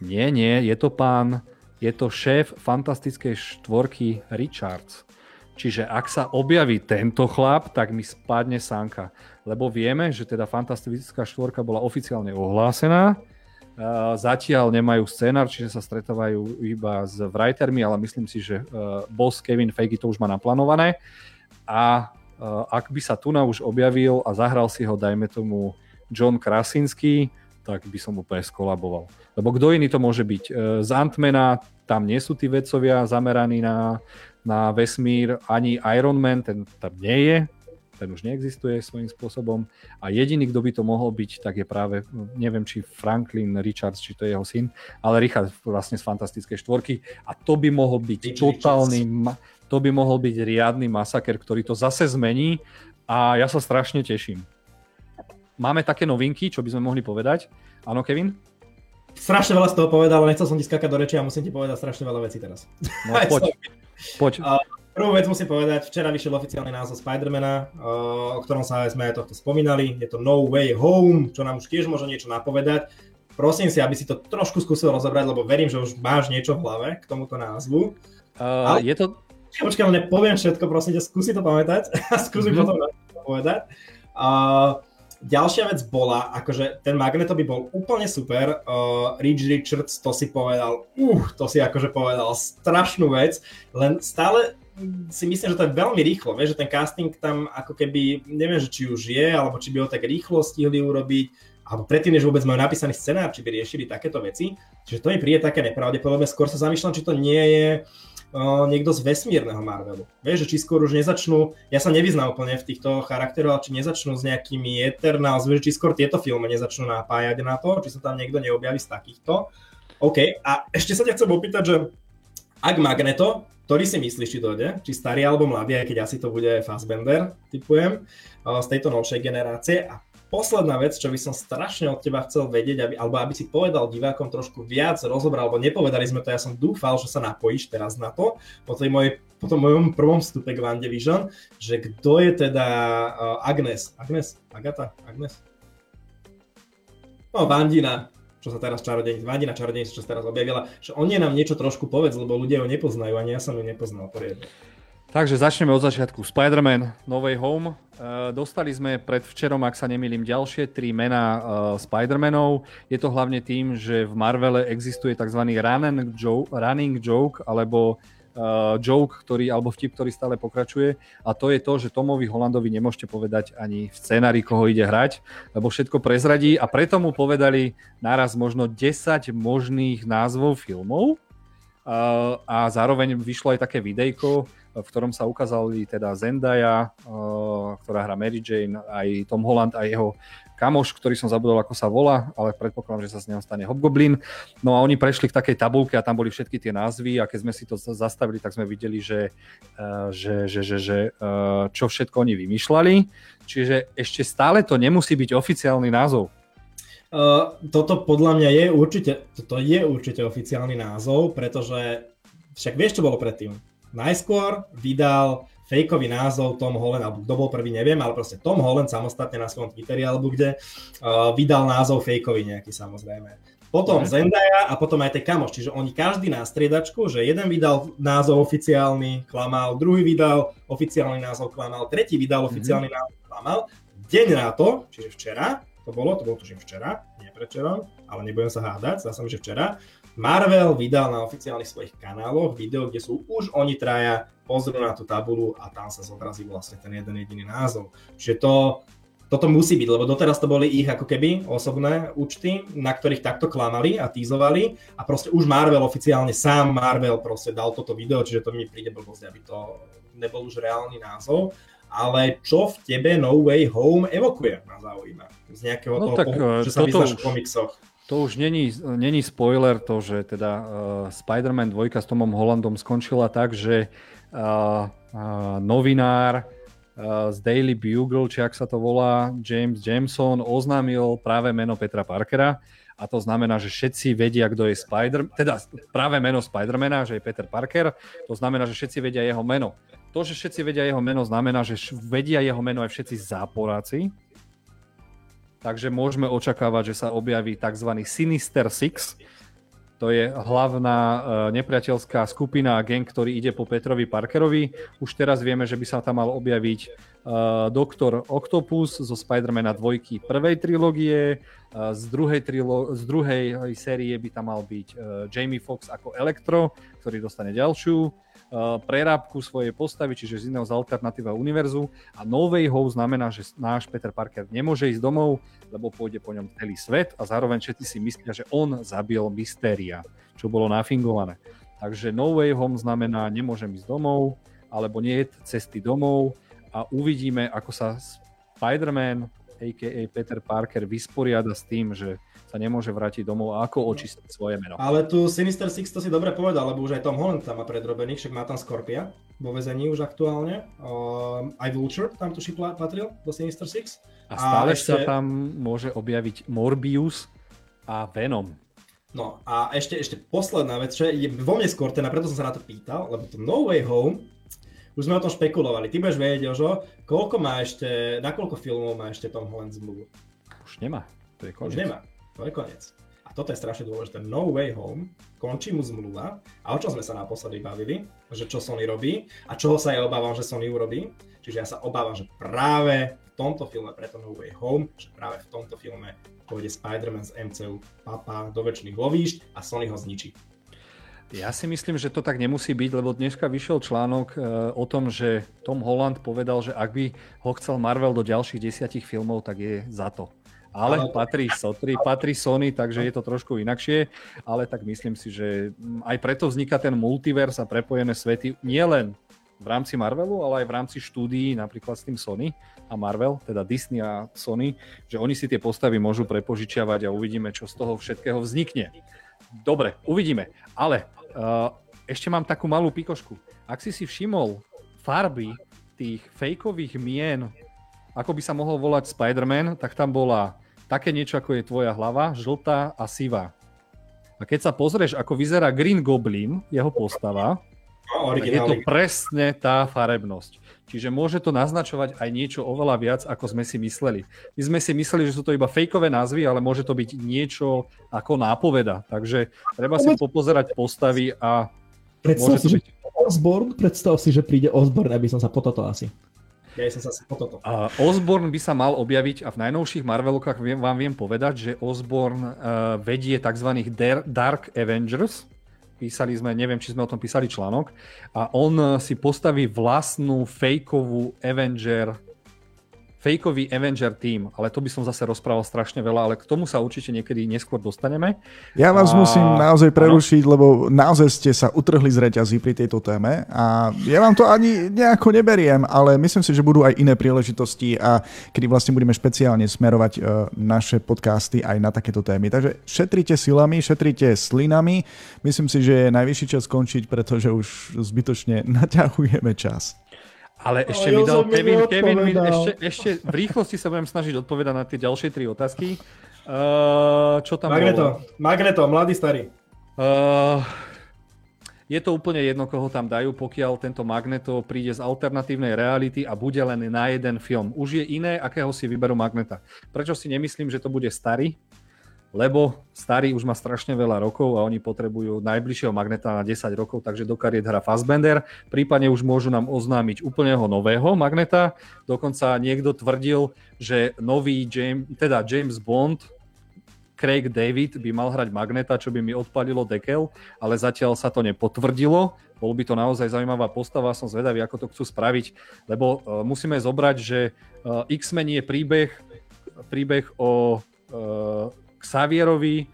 Nie, nie, je to pán, je to šéf fantastickej štvorky Richards. Čiže ak sa objaví tento chlap, tak mi spadne sánka. Lebo vieme, že teda Fantastická štvorka bola oficiálne ohlásená. Zatiaľ nemajú scenár, čiže sa stretávajú iba s writermi, ale myslím si, že e, boss Kevin Feige to už má naplánované. A e, ak by sa tu na už objavil a zahral si ho, dajme tomu, John Krasinski, tak by som úplne skolaboval. Lebo kto iný to môže byť? E, z Antmana tam nie sú tí vedcovia zameraní na na vesmír, ani Iron Man, ten tam nie je, ten už neexistuje svojím spôsobom a jediný, kto by to mohol byť, tak je práve, neviem, či Franklin Richards, či to je jeho syn, ale Richard vlastne z Fantastickej štvorky a to by mohol byť Rich totálny, to by mohol byť riadny masaker, ktorý to zase zmení a ja sa strašne teším. Máme také novinky, čo by sme mohli povedať. Áno, Kevin? Strašne veľa z toho povedal, ale nechcel som ti skákať do reči a musím ti povedať strašne veľa vecí teraz. No poď. (laughs) Poď. Prvú vec musím povedať, včera vyšiel oficiálny názov Spidermana, o ktorom sa sme aj tohto spomínali. Je to No Way Home, čo nám už tiež môže niečo napovedať. Prosím si, aby si to trošku skúsil rozobrať, lebo verím, že už máš niečo v hlave k tomuto názvu. Uh, Ale... Je to... Počkaj, nepoviem všetko, prosím ťa, skúsi to pamätať (laughs) a skúsim mm-hmm. potom povedať. Uh, ďalšia vec bola, akože ten Magneto by bol úplne super, uh, Rich Richards to si povedal, uh, to si akože povedal strašnú vec, len stále si myslím, že to je veľmi rýchlo, vieš, že ten casting tam ako keby, neviem, že či už je, alebo či by ho tak rýchlo stihli urobiť, alebo predtým, než vôbec majú napísaný scenár, či by riešili takéto veci. Čiže to mi príde také nepravdepodobné. Skôr sa zamýšľam, či to nie je uh, niekto z vesmírneho Marvelu. Vieš, že či skôr už nezačnú, ja sa nevyznám úplne v týchto charakteroch, ale či nezačnú s nejakými Eternals, vieš, či skôr tieto filmy nezačnú napájať na to, či sa tam niekto neobjaví z takýchto. OK, a ešte sa ťa chcem opýtať, že ak Magneto, ktorý si myslíš, či dojde? Či starý alebo mladý, aj keď asi to bude Fassbender, typujem, z tejto novšej generácie. A posledná vec, čo by som strašne od teba chcel vedieť, aby, alebo aby si povedal divákom trošku viac, rozobral, alebo nepovedali sme to, ja som dúfal, že sa napojíš teraz na to, po, tej mojej, po tom mojom prvom vstupe k Vision, že kto je teda uh, Agnes, Agnes, Agata, Agnes? No, Vandina, čo sa teraz čarodejnica, Vandina čarodejnica, čo sa teraz objavila, že o nej nám niečo trošku povedz, lebo ľudia ju nepoznajú, ani ja som ju nepoznal poriadne. Takže začneme od začiatku. Spider-Man No Way Home. Uh, dostali sme pred včerom, ak sa nemýlim, ďalšie tri mená uh, Spider-Manov. Je to hlavne tým, že v Marvele existuje tzv. running joke, running joke alebo uh, joke, ktorý, alebo vtip, ktorý stále pokračuje. A to je to, že Tomovi Holandovi nemôžete povedať ani v scenári, koho ide hrať, lebo všetko prezradí a preto mu povedali naraz možno 10 možných názvov filmov. Uh, a zároveň vyšlo aj také videjko, v ktorom sa ukázali teda Zendaya, uh, ktorá hrá Mary Jane, aj Tom Holland a jeho kamoš, ktorý som zabudol, ako sa volá, ale predpokladám, že sa z neho stane Hobgoblin. No a oni prešli k takej tabulke a tam boli všetky tie názvy a keď sme si to zastavili, tak sme videli, že, uh, že, že, že, že uh, čo všetko oni vymýšľali. Čiže ešte stále to nemusí byť oficiálny názov. Uh, toto podľa mňa je určite, toto je určite oficiálny názov, pretože však vieš, čo bolo predtým. Najskôr vydal fejkový názov Tom Holland, alebo kto bol prvý, neviem, ale proste Tom Holland samostatne na svojom Twitteri alebo kde uh, vydal názov fejkový nejaký samozrejme. Potom Zendaya a potom aj ten kamoš, čiže oni každý na striedačku, že jeden vydal názov oficiálny, klamal, druhý vydal oficiálny názov, klamal, tretí vydal mhm. oficiálny mm-hmm. názov, klamal. Deň na to, čiže včera, to bolo, to bolo tuším včera, nie prečerom, ale nebudem sa hádať, zdá sa mi, že včera, Marvel vydal na oficiálnych svojich kanáloch video, kde sú už oni traja, pozrú na tú tabulu a tam sa zobrazí vlastne ten jeden jediný názov. Čiže to, toto musí byť, lebo doteraz to boli ich ako keby osobné účty, na ktorých takto klamali a týzovali a proste už Marvel oficiálne, sám Marvel proste dal toto video, čiže to mi príde blbosť, aby to nebol už reálny názov. Ale čo v tebe No Way Home evokuje, ma zaujíma. Z nejakého no toho, tak, pohľadu, že sa vyznáš v komiksoch. To už není, není spoiler to, že teda uh, Spider-Man 2 s Tomom Hollandom skončila tak, že uh, uh, novinár uh, z Daily Bugle, či ak sa to volá, James Jameson, oznámil práve meno Petra Parkera a to znamená, že všetci vedia, kto je Spider, teda práve meno Spidermana, že je Peter Parker, to znamená, že všetci vedia jeho meno. To, že všetci vedia jeho meno, znamená, že vedia jeho meno aj všetci záporáci, takže môžeme očakávať, že sa objaví tzv. Sinister Six. To je hlavná uh, nepriateľská skupina a gang, ktorý ide po Petrovi Parkerovi. Už teraz vieme, že by sa tam mal objaviť uh, Doktor Octopus zo Spidermana dvojky prvej trilógie, uh, z, druhej trilo- z druhej série by tam mal byť Jamie Fox ako Elektro, ktorý dostane ďalšiu Eh, prerábku svojej postavy, čiže z iného z alternatíva univerzu. A No Way Home znamená, že náš Peter Parker nemôže ísť domov, lebo pôjde po ňom celý svet a zároveň všetci si myslia, že on zabil Mystéria, čo bolo nafingované. Takže No Way Home znamená, nemôžem ísť domov, alebo nie je cesty domov a uvidíme, ako sa Spider-Man, a.k.a. Peter Parker, vysporiada s tým, že sa nemôže vrátiť domov a ako očistiť svoje meno. Ale tu Sinister Six to si dobre povedal, lebo už aj Tom Holland tam má predrobených, však má tam Scorpia vo vezení už aktuálne. Uh, aj Vulture tam tuší patril do Sinister Six. A stále a ešte... sa tam môže objaviť Morbius a Venom. No a ešte, ešte posledná vec, čo je vo mne skôr, teda preto som sa na to pýtal, lebo to No Way Home, už sme o tom špekulovali. Ty budeš vedieť, Jožo, koľko má ešte, na koľko filmov má ešte Tom Holland zmluvu? Už nemá, to je koniec. Už nemá. To je koniec. A toto je strašne dôležité, No Way Home, končí mu zmluva a o čom sme sa naposledy bavili, že čo Sony robí a čoho sa ja obávam, že Sony urobí. Čiže ja sa obávam, že práve v tomto filme, preto No Way Home, že práve v tomto filme pôjde Spider-Man z MCU papa do väčšných lovíšť a Sony ho zničí. Ja si myslím, že to tak nemusí byť, lebo dneska vyšiel článok e, o tom, že Tom Holland povedal, že ak by ho chcel Marvel do ďalších desiatich filmov, tak je za to. Ale patrí, Sotry, patrí Sony, takže je to trošku inakšie, ale tak myslím si, že aj preto vzniká ten multivers a prepojené svety nielen v rámci Marvelu, ale aj v rámci štúdií napríklad s tým Sony a Marvel, teda Disney a Sony, že oni si tie postavy môžu prepožičiavať a uvidíme, čo z toho všetkého vznikne. Dobre, uvidíme. Ale Uh, ešte mám takú malú pikošku. Ak si si všimol farby tých fejkových mien, ako by sa mohol volať Spider-Man, tak tam bola také niečo, ako je tvoja hlava, žltá a sivá. A keď sa pozrieš, ako vyzerá Green Goblin, jeho postava, no, je to presne tá farebnosť. Čiže môže to naznačovať aj niečo oveľa viac, ako sme si mysleli. My sme si mysleli, že sú to iba fejkové názvy, ale môže to byť niečo ako nápoveda. Takže treba si popozerať postavy a Predstav si, byť... že Osborn, predstav si, že príde Osborn, aby som sa po toto asi. Ja som sa asi po toto. Uh, Osborn by sa mal objaviť a v najnovších Marvelokách vám viem povedať, že Osborn uh, vedie tzv. Dark Avengers, písali sme, neviem, či sme o tom písali článok, a on eh, si postaví vlastnú fejkovú Avenger fejkový Avenger team, ale to by som zase rozprával strašne veľa, ale k tomu sa určite niekedy neskôr dostaneme. Ja vás a... musím naozaj prerušiť, ano? lebo naozaj ste sa utrhli z reťazí pri tejto téme a ja vám to ani nejako neberiem, ale myslím si, že budú aj iné príležitosti a kedy vlastne budeme špeciálne smerovať uh, naše podcasty aj na takéto témy. Takže šetrite silami, šetrite slinami. Myslím si, že je najvyšší čas skončiť, pretože už zbytočne (laughs) naťahujeme čas. Ale ešte mi dal Kevin, Kevin mi, ešte, ešte v rýchlosti sa budem snažiť odpovedať na tie ďalšie tri otázky. Uh, čo tam Magneto, bolo? Magneto, mladý, starý. Uh, je to úplne jedno, koho tam dajú, pokiaľ tento Magneto príde z alternatívnej reality a bude len na jeden film. Už je iné, akého si vyberú Magneta. Prečo si nemyslím, že to bude starý? Lebo starý už má strašne veľa rokov a oni potrebujú najbližšieho magneta na 10 rokov, takže do kariet hra Fassbender. Prípadne už môžu nám oznámiť úplného nového magneta. Dokonca niekto tvrdil, že nový James, teda James Bond, Craig David by mal hrať magneta, čo by mi odpalilo dekel, ale zatiaľ sa to nepotvrdilo. Bol by to naozaj zaujímavá postava, som zvedavý, ako to chcú spraviť, lebo uh, musíme zobrať, že uh, X-Men je príbeh, príbeh o uh, Xavierovi,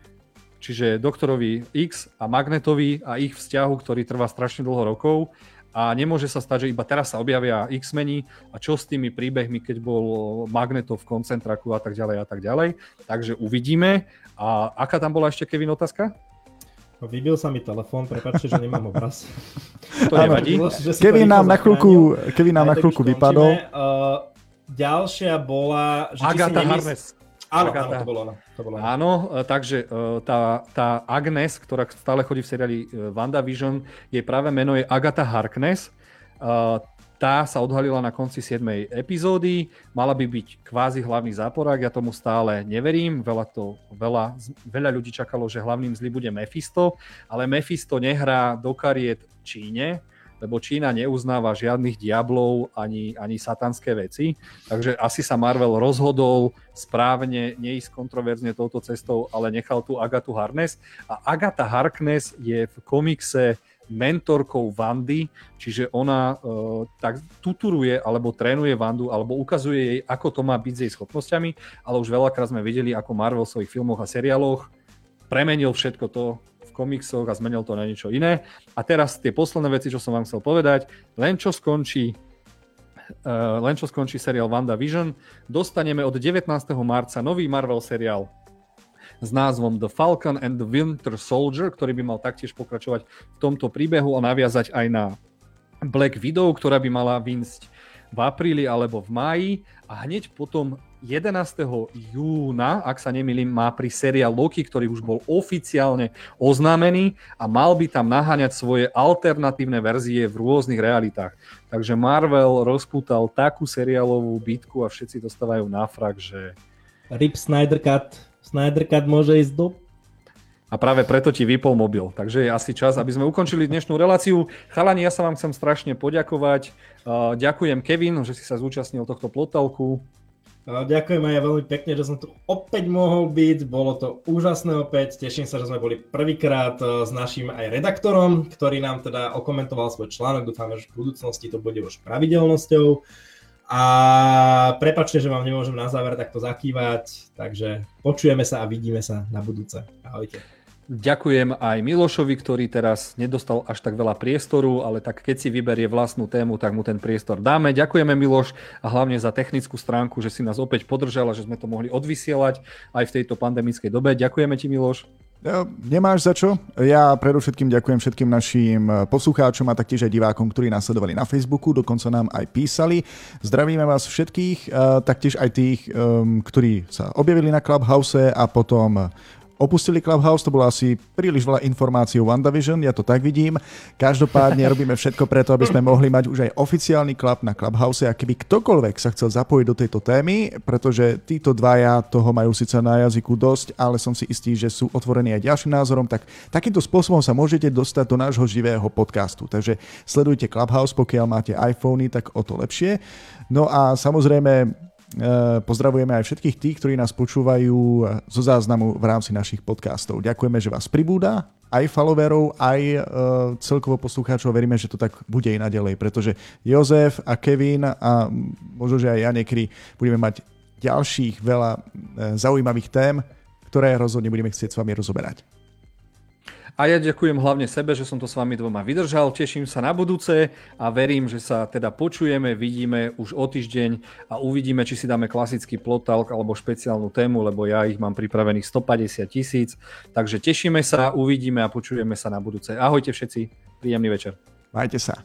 čiže doktorovi X a Magnetovi a ich vzťahu, ktorý trvá strašne dlho rokov a nemôže sa stať, že iba teraz sa objavia X-meni a čo s tými príbehmi, keď bol Magneto v koncentraku a tak ďalej a tak ďalej. Takže uvidíme. A aká tam bola ešte Kevin otázka? No, vybil sa mi telefón, prepáčte, že nemám obraz. To nevadí. Kevin nám na chvíľku, Kevin nám na chvíľku vypadol. Uh, ďalšia bola... Že Agatha Harness. Áno, áno, to bolo ono. To bolo. Áno, e, takže e, tá, tá Agnes, ktorá stále chodí v seriáli e, WandaVision, jej práve meno je Agatha Harkness. Tá sa odhalila na konci 7. epizódy, mala by byť kvázi hlavný záporák, ja tomu stále neverím, veľa, to, veľa, veľa ľudí čakalo, že hlavným zlý bude Mephisto, ale Mephisto nehrá do kariet Číne, lebo Čína neuznáva žiadnych diablov ani, ani satanské veci. Takže asi sa Marvel rozhodol správne neísť kontroverzne touto cestou, ale nechal tu Agatu Harkness. A Agata Harkness je v komikse mentorkou Vandy, čiže ona uh, tak tuturuje alebo trénuje Vandu alebo ukazuje jej, ako to má byť s jej schopnosťami, ale už veľakrát sme videli, ako Marvel v svojich filmoch a seriáloch premenil všetko to, komiksoch a zmenil to na niečo iné. A teraz tie posledné veci, čo som vám chcel povedať, len čo skončí uh, len čo skončí seriál WandaVision, dostaneme od 19. marca nový Marvel seriál s názvom The Falcon and the Winter Soldier, ktorý by mal taktiež pokračovať v tomto príbehu a naviazať aj na Black Widow, ktorá by mala vynsť v apríli alebo v máji a hneď potom 11. júna, ak sa nemýlim, má pri seriál Loki, ktorý už bol oficiálne oznámený a mal by tam naháňať svoje alternatívne verzie v rôznych realitách. Takže Marvel rozpútal takú seriálovú bitku a všetci dostávajú náfrak, že... Rip Snyder Cut. Snyder Cut môže ísť do A práve preto ti vypol mobil. Takže je asi čas, aby sme ukončili dnešnú reláciu. Chalani, ja sa vám chcem strašne poďakovať. Ďakujem Kevin, že si sa zúčastnil tohto plotalku. Ďakujem aj ja veľmi pekne, že som tu opäť mohol byť. Bolo to úžasné opäť. Teším sa, že sme boli prvýkrát s našim aj redaktorom, ktorý nám teda okomentoval svoj článok. Dúfame, že v budúcnosti to bude už pravidelnosťou. A prepačte, že vám nemôžem na záver takto zakývať, takže počujeme sa a vidíme sa na budúce. Ahojte. Ďakujem aj Milošovi, ktorý teraz nedostal až tak veľa priestoru, ale tak keď si vyberie vlastnú tému, tak mu ten priestor dáme. Ďakujeme Miloš a hlavne za technickú stránku, že si nás opäť podržal a že sme to mohli odvysielať aj v tejto pandemickej dobe. Ďakujeme ti Miloš. Nemáš za čo. Ja predovšetkým ďakujem všetkým našim eh, poslucháčom a taktiež aj divákom, ktorí nás na Facebooku, dokonca nám aj písali. Zdravíme vás všetkých, eh, taktiež aj tých, ehm, ktorí sa objavili na Clubhouse a potom opustili Clubhouse, to bolo asi príliš veľa informácií o WandaVision, ja to tak vidím. Každopádne (laughs) robíme všetko preto, aby sme mohli mať už aj oficiálny klub na Clubhouse a keby ktokoľvek sa chcel zapojiť do tejto témy, pretože títo dvaja toho majú síce na jazyku dosť, ale som si istý, že sú otvorení aj ďalším názorom, tak takýmto spôsobom sa môžete dostať do nášho živého podcastu. Takže sledujte Clubhouse, pokiaľ máte iPhony, tak o to lepšie. No a samozrejme pozdravujeme aj všetkých tých, ktorí nás počúvajú eh, zo záznamu v rámci našich podcastov. Ďakujeme, že vás pribúda, aj followerov, aj uh, celkovo poslucháčov. Veríme, že to tak bude i naďalej, pretože Jozef a Kevin a možno, že aj ja niekedy budeme mať ďalších veľa zaujímavých tém, ktoré rozhodne budeme chcieť s vami rozoberať. A ja ďakujem hlavne sebe, že som to s vami dvoma vydržal. Teším sa na budúce a verím, že sa teda počujeme, vidíme už o týždeň a uvidíme, či si dáme klasický plotalk alebo špeciálnu tému, lebo ja ich mám pripravených 150 tisíc. Takže tešíme sa, uvidíme a počujeme sa na budúce. Ahojte všetci, príjemný večer. Majte sa.